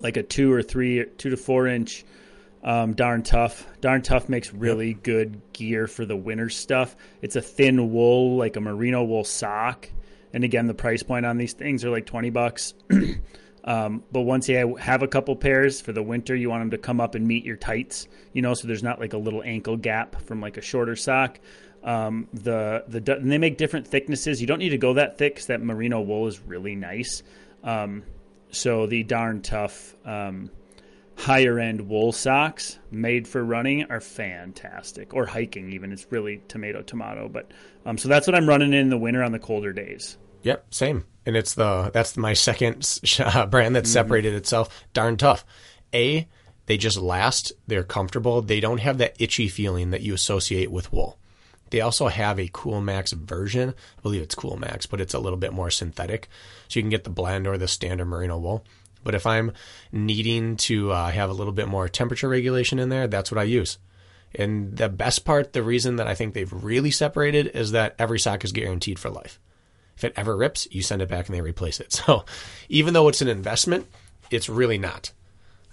like a two or three, two to four inch um, darn tough. Darn tough makes really good gear for the winter stuff. It's a thin wool, like a merino wool sock. And again, the price point on these things are like 20 bucks. Um, but once you have a couple pairs for the winter, you want them to come up and meet your tights, you know, so there's not like a little ankle gap from like a shorter sock. Um, the the and they make different thicknesses. You don't need to go that thick because that merino wool is really nice. Um, so the darn tough um, higher end wool socks made for running are fantastic, or hiking even. It's really tomato tomato, but um, so that's what I'm running in the winter on the colder days. Yep, same. And it's the that's my second uh, brand that separated itself. Darn tough. A, they just last. They're comfortable. They don't have that itchy feeling that you associate with wool. They also have a Cool Max version. I believe it's Cool Max, but it's a little bit more synthetic. So you can get the blend or the standard merino wool. But if I'm needing to uh, have a little bit more temperature regulation in there, that's what I use. And the best part, the reason that I think they've really separated is that every sock is guaranteed for life. If it ever rips, you send it back and they replace it. So even though it's an investment, it's really not.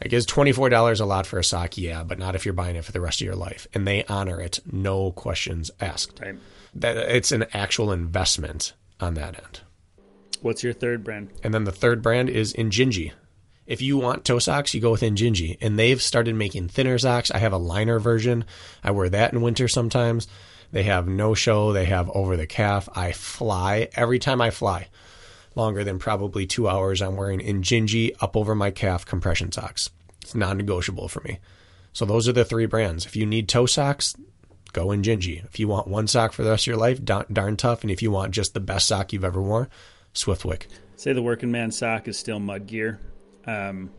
Like, is $24 a lot for a sock? Yeah, but not if you're buying it for the rest of your life. And they honor it, no questions asked. Right. That It's an actual investment on that end. What's your third brand? And then the third brand is Injinji. If you want toe socks, you go with Injinji. And they've started making thinner socks. I have a liner version. I wear that in winter sometimes. They have no show. They have over the calf. I fly every time I fly. Longer than probably two hours, I'm wearing Injinji up over my calf compression socks. It's non negotiable for me. So those are the three brands. If you need toe socks, go Injinji. If you want one sock for the rest of your life, darn, darn tough. And if you want just the best sock you've ever worn, Swiftwick. Say the working man sock is still mud gear. Um,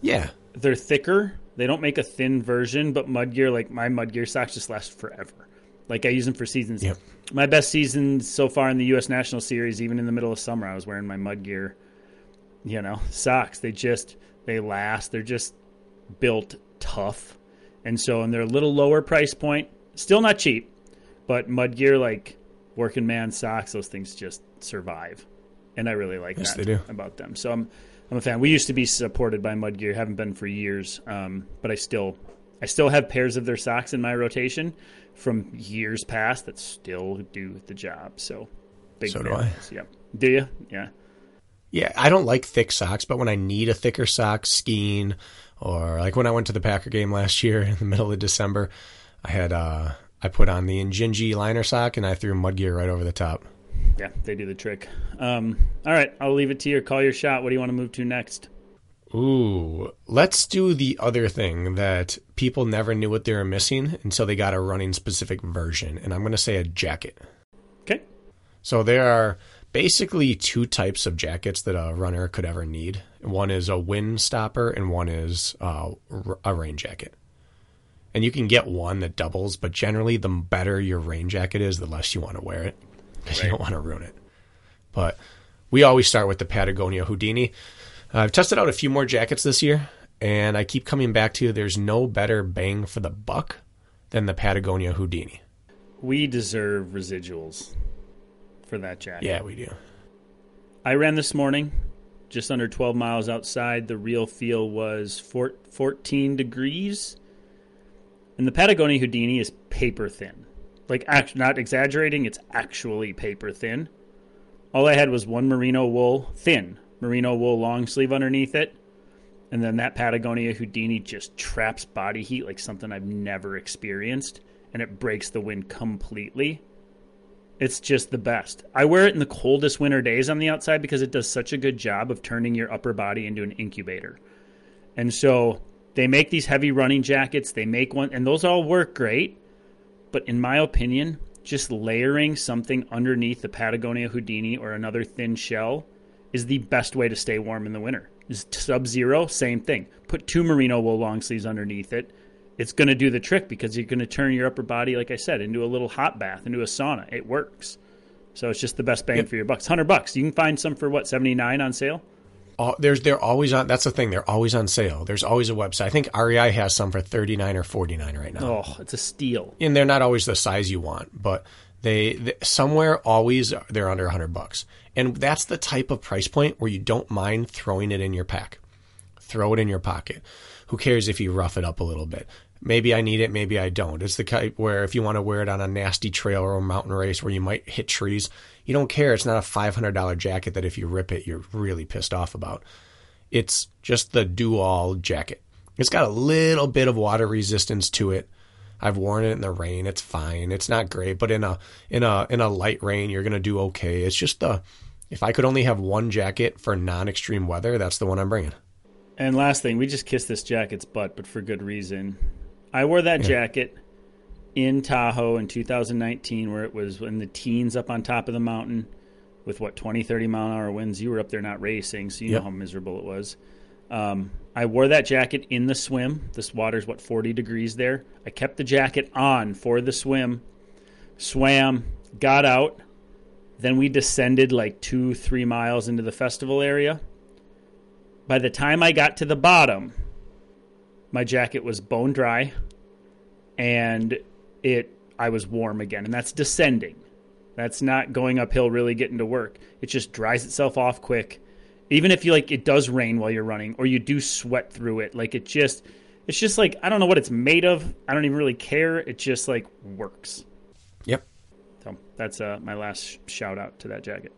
Yeah, they're thicker. They don't make a thin version, but mud gear, like my mud gear socks, just last forever. Like I use them for seasons. Yep. My best season so far in the U.S. National Series, even in the middle of summer, I was wearing my mud gear. You know, socks. They just they last. They're just built tough, and so and they're a little lower price point, still not cheap, but mud gear like working man socks, those things just survive, and I really like Yes, that they do. about them. So I'm I'm a fan. We used to be supported by Mud Gear, haven't been for years, um, but I still I still have pairs of their socks in my rotation from years past that still do the job. So big So do I. Yep. Do you? Yeah. Yeah, I don't like thick socks, but when I need a thicker sock skiing, or like when I went to the Packer game last year in the middle of December, I had uh I put on the Injinji liner sock and I threw mud gear right over the top. Yeah, they do the trick. Um, all right, I'll leave it to you. Call your shot. What do you want to move to next? Ooh, let's do the other thing that people never knew what they were missing until they got a running specific version, and I'm going to say a jacket. Okay. So there are basically two types of jackets that a runner could ever need. One is a wind stopper, and one is uh, a rain jacket. And you can get one that doubles, but generally, the better your rain jacket is, the less you want to wear it because you don't want to ruin it. But we always start with the Patagonia Houdini. Uh, I've tested out a few more jackets this year, and I keep coming back to there's no better bang for the buck than the Patagonia Houdini. We deserve residuals for that jacket. Yeah, we do. I ran this morning, just under 12 miles outside. The real feel was four, 14 degrees. And the Patagonia Houdini is paper thin. Like, act, not exaggerating, it's actually paper thin. All I had was one merino wool, thin merino wool long sleeve underneath it. And then that Patagonia Houdini just traps body heat like something I've never experienced. And it breaks the wind completely. It's just the best. I wear it in the coldest winter days on the outside because it does such a good job of turning your upper body into an incubator. And so they make these heavy running jackets, they make one and those all work great. But in my opinion, just layering something underneath the Patagonia Houdini or another thin shell is the best way to stay warm in the winter. Is sub zero, same thing. Put two merino wool long sleeves underneath it. It's going to do the trick because you're going to turn your upper body, like I said, into a little hot bath, into a sauna. It works. So it's just the best bang Yep. for your bucks. Hundred bucks. You can find some for what seventy nine on sale. All, there's they're always on. That's the thing. They're always on sale. There's always a website. I think REI has some for thirty nine or forty nine right now. Oh, it's a steal. and they're not always the size you want, but they, they somewhere always they're under 100 bucks. And that's the type of price point where you don't mind throwing it in your pack. Throw it in your pocket. Who cares if you rough it up a little bit? Maybe I need it, maybe I don't. It's the type where if you want to wear it on a nasty trail or a mountain race where you might hit trees, you don't care. It's not a $500 jacket that if you rip it, you're really pissed off about. It's just the do all jacket. It's got a little bit of water resistance to it. I've worn it in the rain. It's fine. It's not great, but in a in a in a light rain, you're gonna do okay. It's just the if I could only have one jacket for non-extreme weather, that's the one I'm bringing. And last thing, we just kissed this jacket's butt, but for good reason. I wore that jacket in Tahoe in 2019, where it was in the teens up on top of the mountain with what 20, 30 mile an hour winds. You were up there not racing, so you Yep. know how miserable it was. Um, I wore that jacket in the swim. This water's what 40 degrees there. I kept the jacket on for the swim, swam, got out. Then we descended like two, three miles into the festival area. By the time I got to the bottom, my jacket was bone dry and it I was warm again. And that's descending. That's not going uphill really getting to work. It just dries itself off quick. Even if you like it does rain while you're running or you do sweat through it, like it just it's just like I don't know what it's made of. I don't even really care. It just like works. Yep. So that's uh, my last shout out to that jacket.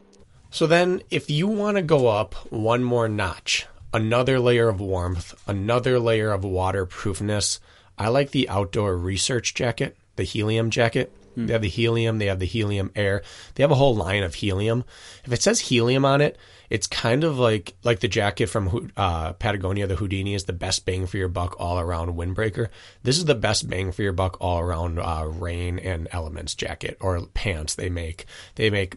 So then, if you want to go up one more notch, another layer of warmth, another layer of waterproofness, I like the outdoor research jacket, the helium jacket. They have the helium, they have the helium air. They have a whole line of helium. If it says helium on it, it's kind of like like the jacket from uh, Patagonia. The Houdini is the best bang for your buck all around windbreaker. This is the best bang for your buck all around uh, rain and elements jacket or pants. They make they make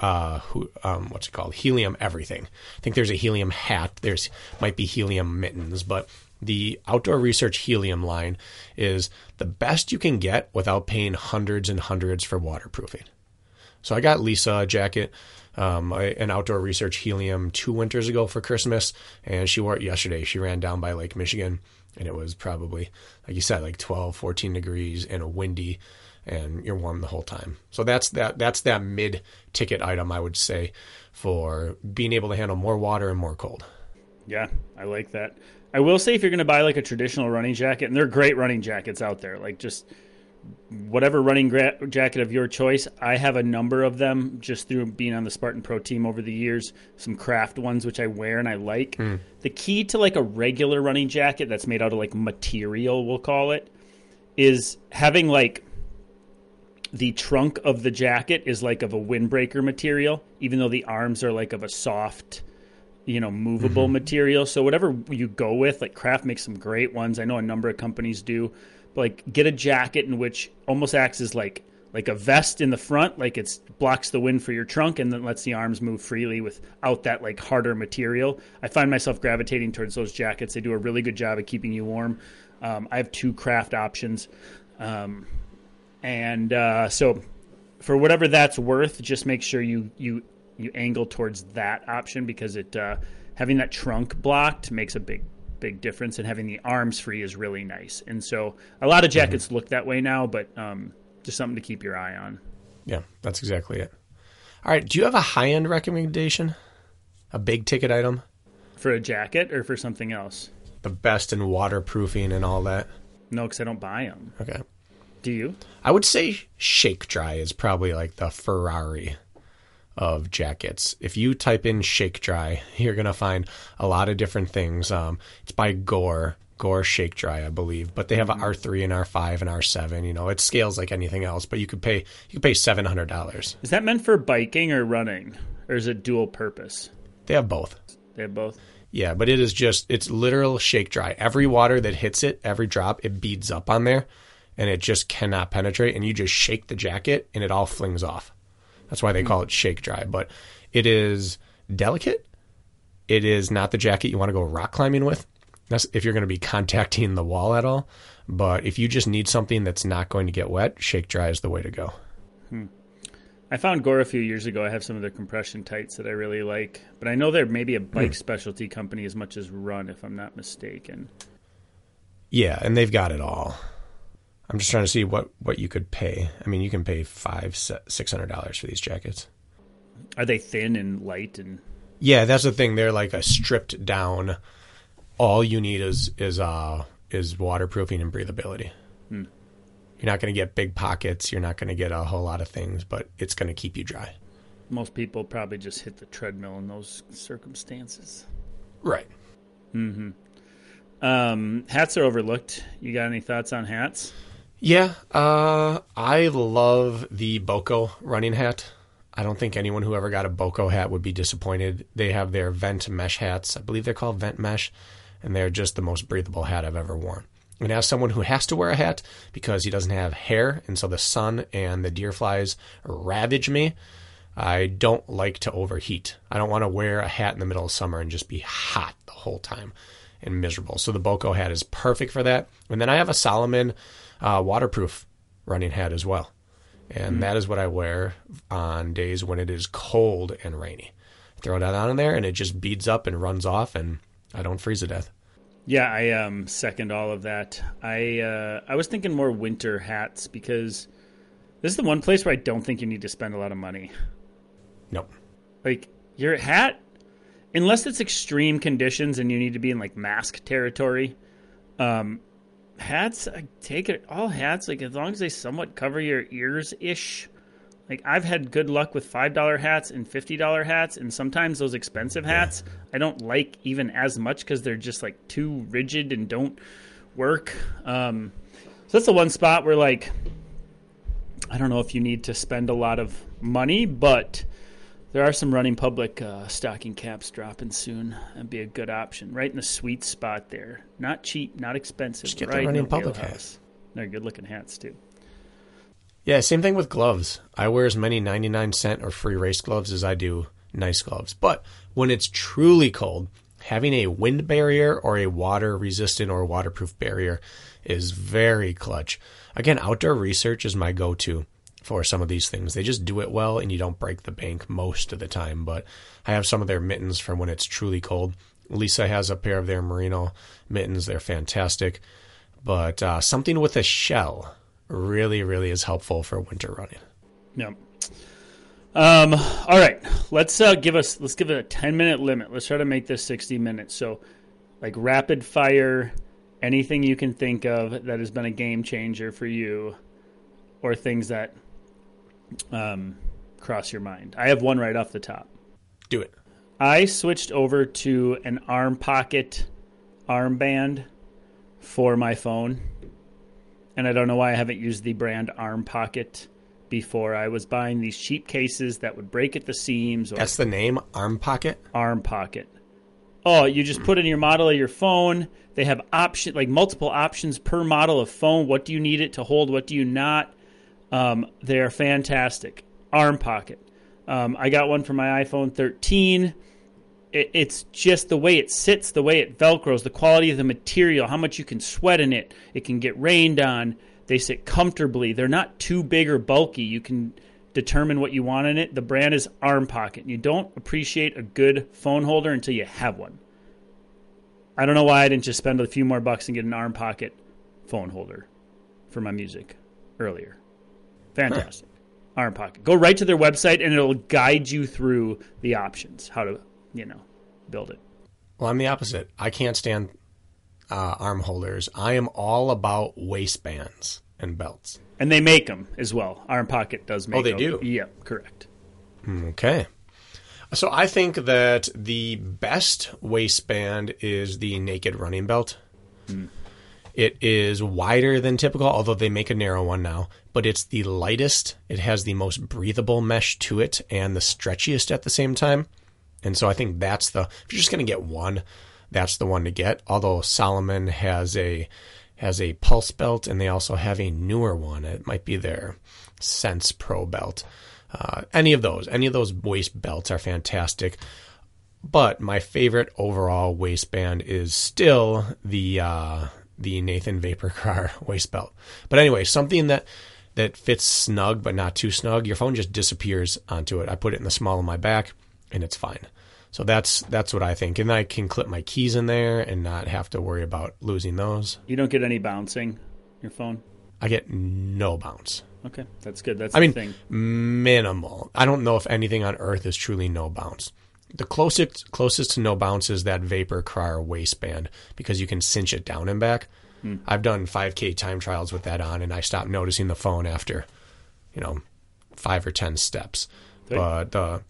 uh, um, what's it called helium everything. I think there's a helium hat. There's might be helium mittens, but the outdoor research helium line is the best you can get without paying hundreds and hundreds for waterproofing. So I got Lisa a jacket, um, an outdoor research helium two winters ago for Christmas, and she wore it yesterday. She ran down by Lake Michigan, and it was probably like you said like 12 14 degrees and a windy and you're warm the whole time so that's that that's that mid ticket item i would say for being able to handle more water and more cold Yeah, I like that. I will say if you're going to buy like a traditional running jacket, and there are great running jackets out there, like just whatever running gra- jacket of your choice. I have a number of them just through being on the Spartan Pro team over the years. Some craft ones which I wear and I like. Hmm. The key to like a regular running jacket that's made out of like material, we'll call it, is having like the trunk of the jacket is like of a windbreaker material, even though the arms are like of a soft, you know, movable material. So whatever you go with, like Craft makes some great ones. I know a number of companies do. But like get a jacket in which almost acts as like like a vest in the front, like it's blocks the wind for your trunk and then lets the arms move freely without that like harder material. I find myself gravitating towards those jackets. They do a really good job of keeping you warm. Um, I have two craft options. Um, and uh, so for whatever that's worth, just make sure you you you angle towards that option because it uh, having that trunk blocked makes a big big difference, and having the arms free is really nice. And so a lot of jackets look that way now, but um, just something to keep your eye on. yeah that's exactly it all right do you have a high end recommendation a big ticket item For a jacket or for something else? the best in waterproofing and all that No, because I don't buy them. okay Do you? I would say Shake Dry is probably like the Ferrari of jackets. If you type in Shake Dry, you're gonna find a lot of different things. Um, it's by Gore, Gore Shake Dry, I believe, but they have Mm-hmm. a R3 and R5 and R7. You know, it scales like anything else, but you could pay you could pay seven hundred dollars. Is that meant for biking or running, or is it dual purpose? They have both. They have both. Yeah, but it is just it's literal shake dry. Every water that hits it, every drop, it beads up on there and it just cannot penetrate and you just shake the jacket and it all flings off. That's why they call it shake dry, but it is delicate. It is not the jacket you want to go rock climbing with. That's if you're going to be contacting the wall at all. But if you just need something that's not going to get wet, shake dry is the way to go. Hmm. I found Gore a few years ago. I have some of their compression tights that I really like, but I know they're maybe a bike hmm. specialty company as much as Run, if I'm not mistaken. Yeah, and they've got it all. I'm just trying to see what what you could pay. I mean, you can pay five six hundred dollars for these jackets. Are they thin and light and Yeah, that's the thing. They're like a stripped down. All you need is is uh is waterproofing and breathability. You're not going to get big pockets. You're not going to get a whole lot of things, but it's going to keep you dry. most people probably just hit the treadmill in those circumstances? Right. Hmm. Um, hats are overlooked. You got any thoughts on hats? Yeah, uh, I love the BOCO running hat. I don't think anyone who ever got a BOCO hat would be disappointed. They have their vent mesh hats. I believe they're called vent mesh, and they're just the most breathable hat I've ever worn. And as someone who has to wear a hat because he doesn't have hair, and so the sun and the deer flies ravage me, I don't like to overheat. I don't want to wear a hat in the middle of summer and just be hot the whole time and miserable. So the BOCO hat is perfect for that. And then I have a Salomon uh, waterproof running hat as well. And that is what I wear on days when it is cold and rainy. Throw that on in there and it just beads up and runs off and I don't freeze to death. Yeah, I um, second all of that. I uh, I was thinking more winter hats because this is the one place where I don't think you need to spend a lot of money. Nope. Like your hat, unless it's extreme conditions and you need to be in like mask territory. Um, hats, I take it all hats. Like as long as they somewhat cover your ears ish. Like I've had good luck with five dollar hats and fifty dollar hats, and sometimes those expensive hats I don't like even as much because they're just like too rigid and don't work. Um, so that's the one spot where like I don't know if you need to spend a lot of money, but there are some running public uh, stocking caps dropping soon. That'd be a good option, right in the sweet spot there. Not cheap, not expensive. Just get the right in Running Public hats. They're good looking hats too. Yeah, same thing with gloves. I wear as many 99 cent or free race gloves as I do nice gloves. But when it's truly cold, having a wind barrier or a water resistant or waterproof barrier is very clutch. Again, outdoor research is my go to for some of these things. They just do it well and you don't break the bank most of the time. But I have some of their mittens from when it's truly cold Lisa has a pair of their merino mittens. They're fantastic. But uh, something with a shell really, really is helpful for winter running. Yep. Um, all right, let's uh, give us let's give it a ten minute limit. Let's try to make this sixty minutes. So, like rapid fire, anything you can think of that has been a game changer for you, or things that um, cross your mind. I have one right off the top. Do it. I switched over to an arm pocket armband for my phone, and I don't know why I haven't used the brand Arm Pocket before. I was buying these cheap cases that would break at the seams. Or That's the name, Arm Pocket. Arm Pocket. Oh, you just put in your model of your phone. They have option like multiple options per model of phone. What do you need it to hold? What do you not? Um, they are fantastic. Arm Pocket. Um, I got one for my iPhone 13. It, it's just the way it sits, the way it velcros, the quality of the material, how much you can sweat in it. It can get rained on. They sit comfortably. They're not too big or bulky. You can determine what you want in it. The brand is Arm Pocket. You don't appreciate a good phone holder until you have one. I don't know why I didn't just spend a few more bucks and get an Arm Pocket phone holder for my music earlier. Fantastic. Arm Pocket. Go right to their website and it'll guide you through the options, how to, you know, build it. Well, I'm the opposite. I can't stand uh, arm holders. I am all about waistbands and belts. And they make them as well. Arm Pocket does make them. Oh, they them. do? Yep, correct. Okay. So I think that the best waistband is the Naked Running Belt. It is wider than typical, although they make a narrow one now, but it's the lightest. It has the most breathable mesh to it and the stretchiest at the same time. And so I think that's the if you're just going to get one, that's the one to get. Although Salomon has a has a pulse belt and they also have a newer one. It might be their Sense Pro belt. Uh, any of those, any of those waist belts are fantastic. But my favorite overall waistband is still the uh, the Nathan VaporKrar waist belt. But anyway, something that that fits snug but not too snug. Your phone just disappears onto it. I put it in the small of my back, and it's fine. So that's that's what I think, and I can clip my keys in there and not have to worry about losing those. You don't get any bouncing your phone? I get no bounce. Okay, that's good. That's I the mean, thing. minimal. I don't know if anything on earth is truly no bounce. The closest closest to no bounce is that VaporKrar waistband because you can cinch it down and back. I've done 5K time trials with that on, and I stopped noticing the phone after, you know, five or ten steps. Right. But the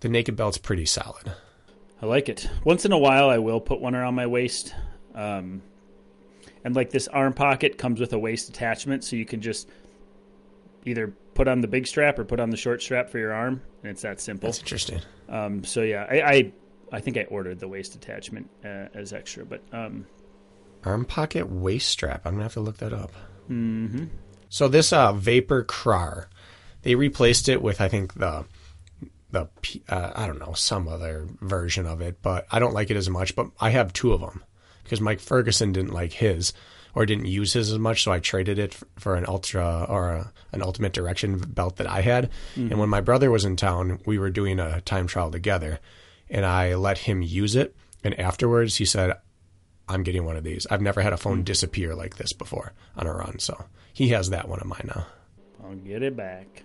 the naked belt's pretty solid. I like it. Once in a while, I will put one around my waist. Um, and like this arm pocket comes with a waist attachment, so you can just either put on the big strap or put on the short strap for your arm, and it's that simple. That's interesting. Um, so yeah, I, I I think I ordered the waist attachment uh, as extra, but um, Arm pocket waist strap. I'm gonna have to look that up. Mm-hmm. So this uh, VaporKrar, they replaced it with I think the the uh, I don't know some other version of it, but I don't like it as much. But I have two of them because Mike Ferguson didn't like his or didn't use his as much, so I traded it for an ultra or a, an ultimate direction belt that I had. And when my brother was in town, we were doing a time trial together, and I let him use it. And afterwards, he said, I'm getting one of these. I've never had a phone disappear like this before on a run. So he has that one of mine now. I'll get it back.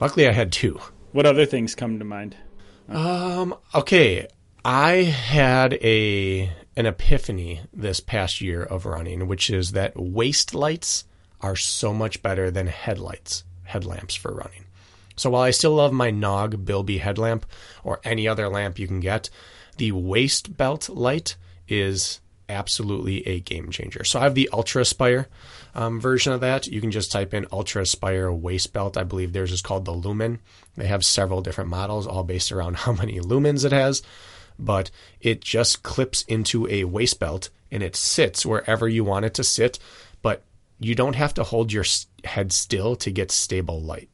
Luckily, I had two. What other things come to mind? Um. Okay. I had a an epiphany this past year of running, which is that waist lights are so much better than headlights, headlamps for running. So while I still love my Knog Bilby headlamp or any other lamp you can get, the waist belt light is absolutely a game changer. So I have the UltrAspire um, version of that. You can just type in UltrAspire waist belt. I believe theirs is called the Lumen. They have several different models, all based around how many lumens it has. But it just clips into a waist belt and it sits wherever you want it to sit. But you don't have to hold your head still to get stable light.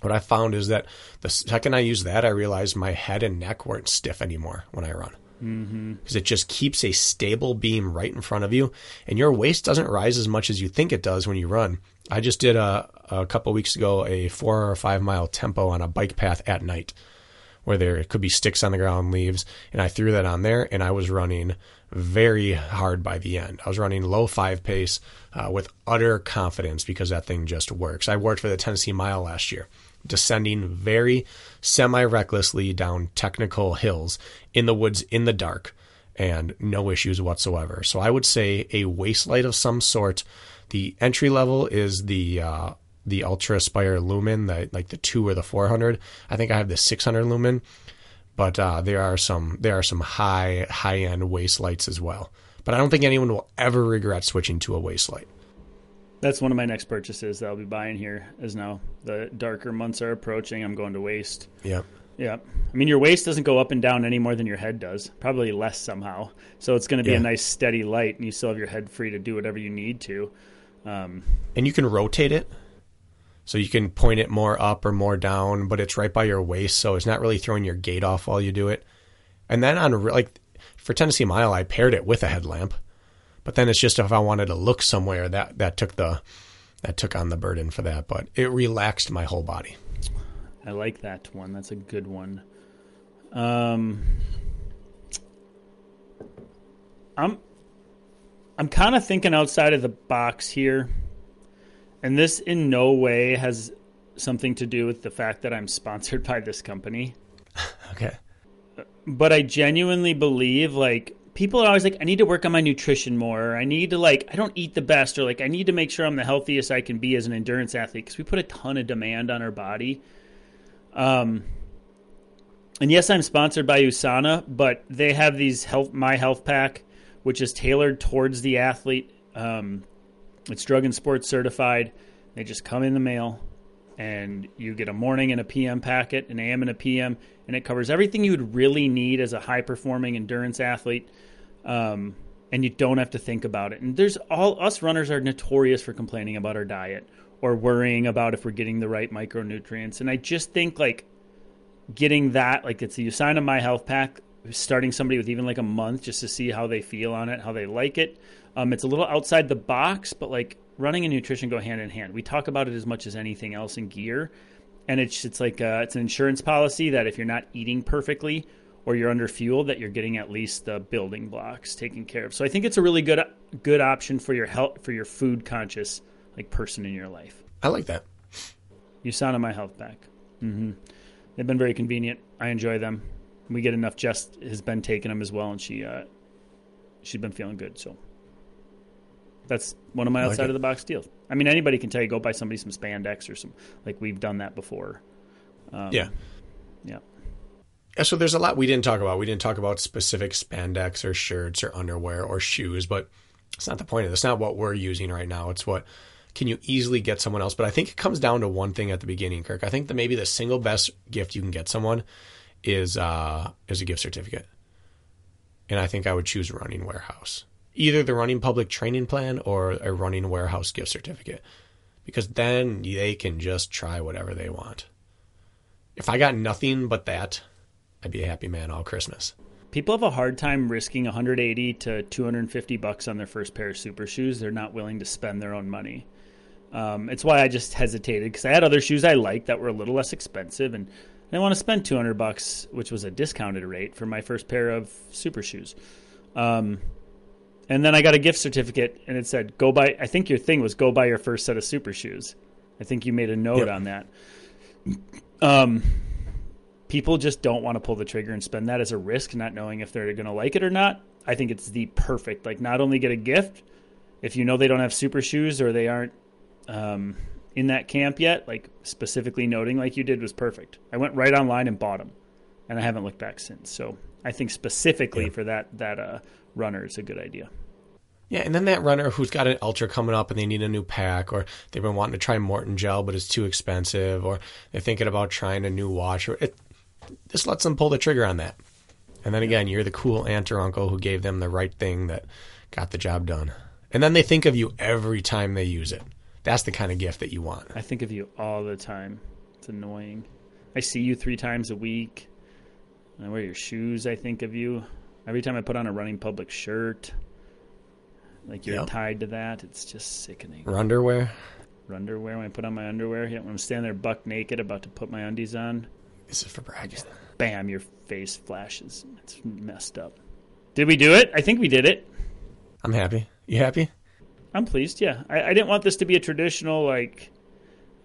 What I found is that the second I used that, I realized my head and neck weren't stiff anymore when I run because it just keeps a stable beam right in front of you, and your waist doesn't rise as much as you think it does when you run. I just did a, a couple weeks ago a four or five mile tempo on a bike path at night, where there could be sticks on the ground, leaves, and I threw that on there, and I was running very hard by the end. I was running low five pace uh, with utter confidence because that thing just works. I worked for the Tennessee Mile last year, descending very semi recklessly down technical hills in the woods in the dark and no issues whatsoever. So I would say a waist light of some sort. The entry level is the uh, the UltrAspire Lumen, the, like the two or the 400. I think I have the 600 Lumen, but uh, there are some there are some high high end waist lights as well. But I don't think anyone will ever regret switching to a waist light. That's one of my next purchases that I'll be buying here. Is now the darker months are approaching. I'm going to waist. Yeah. Yeah. I mean, your waist doesn't go up and down any more than your head does, probably less somehow. So it's going to be Yeah. a nice steady light, and you still have your head free to do whatever you need to. Um, and you can rotate it so you can point it more up or more down but it's right by your waist so it's not really throwing your gait off while you do it and then on like for tennessee mile i paired it with a headlamp but then it's just if i wanted to look somewhere that that took the that took on the burden for that but it relaxed my whole body I like that one. That's a good one. Um, I'm I'm kind of thinking outside of the box here, and this in no way has something to do with the fact that I'm sponsored by this company. okay But I genuinely believe like people are always like, I need to work on my nutrition more. Or I need to like, I don't eat the best, or like, I need to make sure I'm the healthiest I can be as an endurance athlete because we put a ton of demand on our body. Um, and yes, I'm sponsored by USANA, but they have these health my health pack, which is tailored towards the athlete. Um, it's drug and sports certified. They just come in the mail, and you get a morning and a PM packet, an AM and a PM, and it covers everything you would really need as a high performing endurance athlete. Um, and you don't have to think about it. And there's all us runners are notorious for complaining about our diet or worrying about if we're getting the right micronutrients. And I just think like getting that, like it's you sign a My Health Pack, starting somebody with even like a month just to see how they feel on it, how they like it. Um, it's a little outside the box, but like running and nutrition go hand in hand. We talk about it as much as anything else in gear, and it's it's like uh it's an insurance policy that if you're not eating perfectly or you're under fueled, that you're getting at least the building blocks taken care of. So I think it's a really good good option for your health for your food conscious like person in your life. i like that USANA My Health Pack. hmm They've been very convenient. I enjoy them. We get enough. Jess has been taking them as well, and she uh, she's been feeling good. So that's one of my I like outside of the box deals. I mean, anybody can tell you go buy somebody some spandex or some like we've done that before. Um, yeah yeah. So there's a lot we didn't talk about. We didn't talk about specific spandex or shirts or underwear or shoes, but it's not the point of this. It's not what we're using right now. It's what can you easily get someone else. But I think it comes down to one thing at the beginning, Kirk. I think that maybe the single best gift you can get someone is uh, is a gift certificate, and I think I would choose Running Warehouse, either the Running Public Training Plan or a Running Warehouse gift certificate, because then they can just try whatever they want. If I got nothing but that, I'd be a happy man all Christmas. People have a hard time risking 180 to 250 bucks on their first pair of super shoes. They're not willing to spend their own money. Um, it's why I just hesitated because I had other shoes I liked that were a little less expensive, and I didn't want to spend 200 bucks, which was a discounted rate for my first pair of super shoes. Um, and then I got a gift certificate, and it said, "Go buy." I think your thing was go buy your first set of super shoes. I think you made a note Yep. on that. Um, people just don't want to pull the trigger and spend that as a risk, not knowing if they're going to like it or not. I think it's the perfect, like, not only get a gift if you know they don't have super shoes or they aren't um, in that camp yet, like specifically noting like you did was perfect. I went right online and bought them, and I haven't looked back since. So I think specifically Yeah. for that that uh, runner, it's a good idea. Yeah, and then that runner who's got an ultra coming up and they need a new pack, or they've been wanting to try Maurten gel but it's too expensive, or they're thinking about trying a new watch, or it just lets them pull the trigger on that. And then again, you're the cool aunt or uncle who gave them the right thing that got the job done. And then they think of you every time they use it. That's the kind of gift that you want. I think of you all the time. It's annoying. I see you three times a week. I wear your shoes. I think of you every time I put on a running public shirt. Like you're Yep. tied to that. It's just sickening. Or underwear. Underwear when I put on my underwear. Yeah, when I'm standing there buck naked about to put my undies on. This is for bragging. bam, your face flashes. It's messed up. Did we do it? I think we did it. I'm happy. You happy? I'm pleased. Yeah, I, I didn't want this to be a traditional like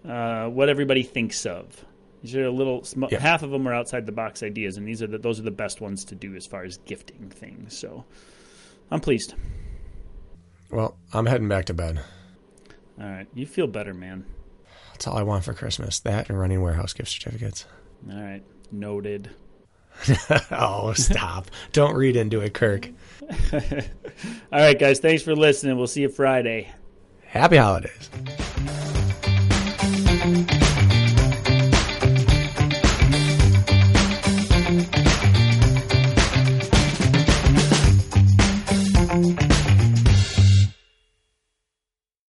uh, what everybody thinks of. These are a little sm- Yeah. half of them are outside the box ideas, and these are the, those are the best ones to do as far as gifting things. So I'm pleased. Well, I'm heading back to bed. All right, you feel better, man. That's all I want for Christmas. That and running warehouse gift certificates. All right. Noted. oh, stop. Don't read into it, Kirk. All right, guys. Thanks for listening. We'll see you Friday. Happy holidays.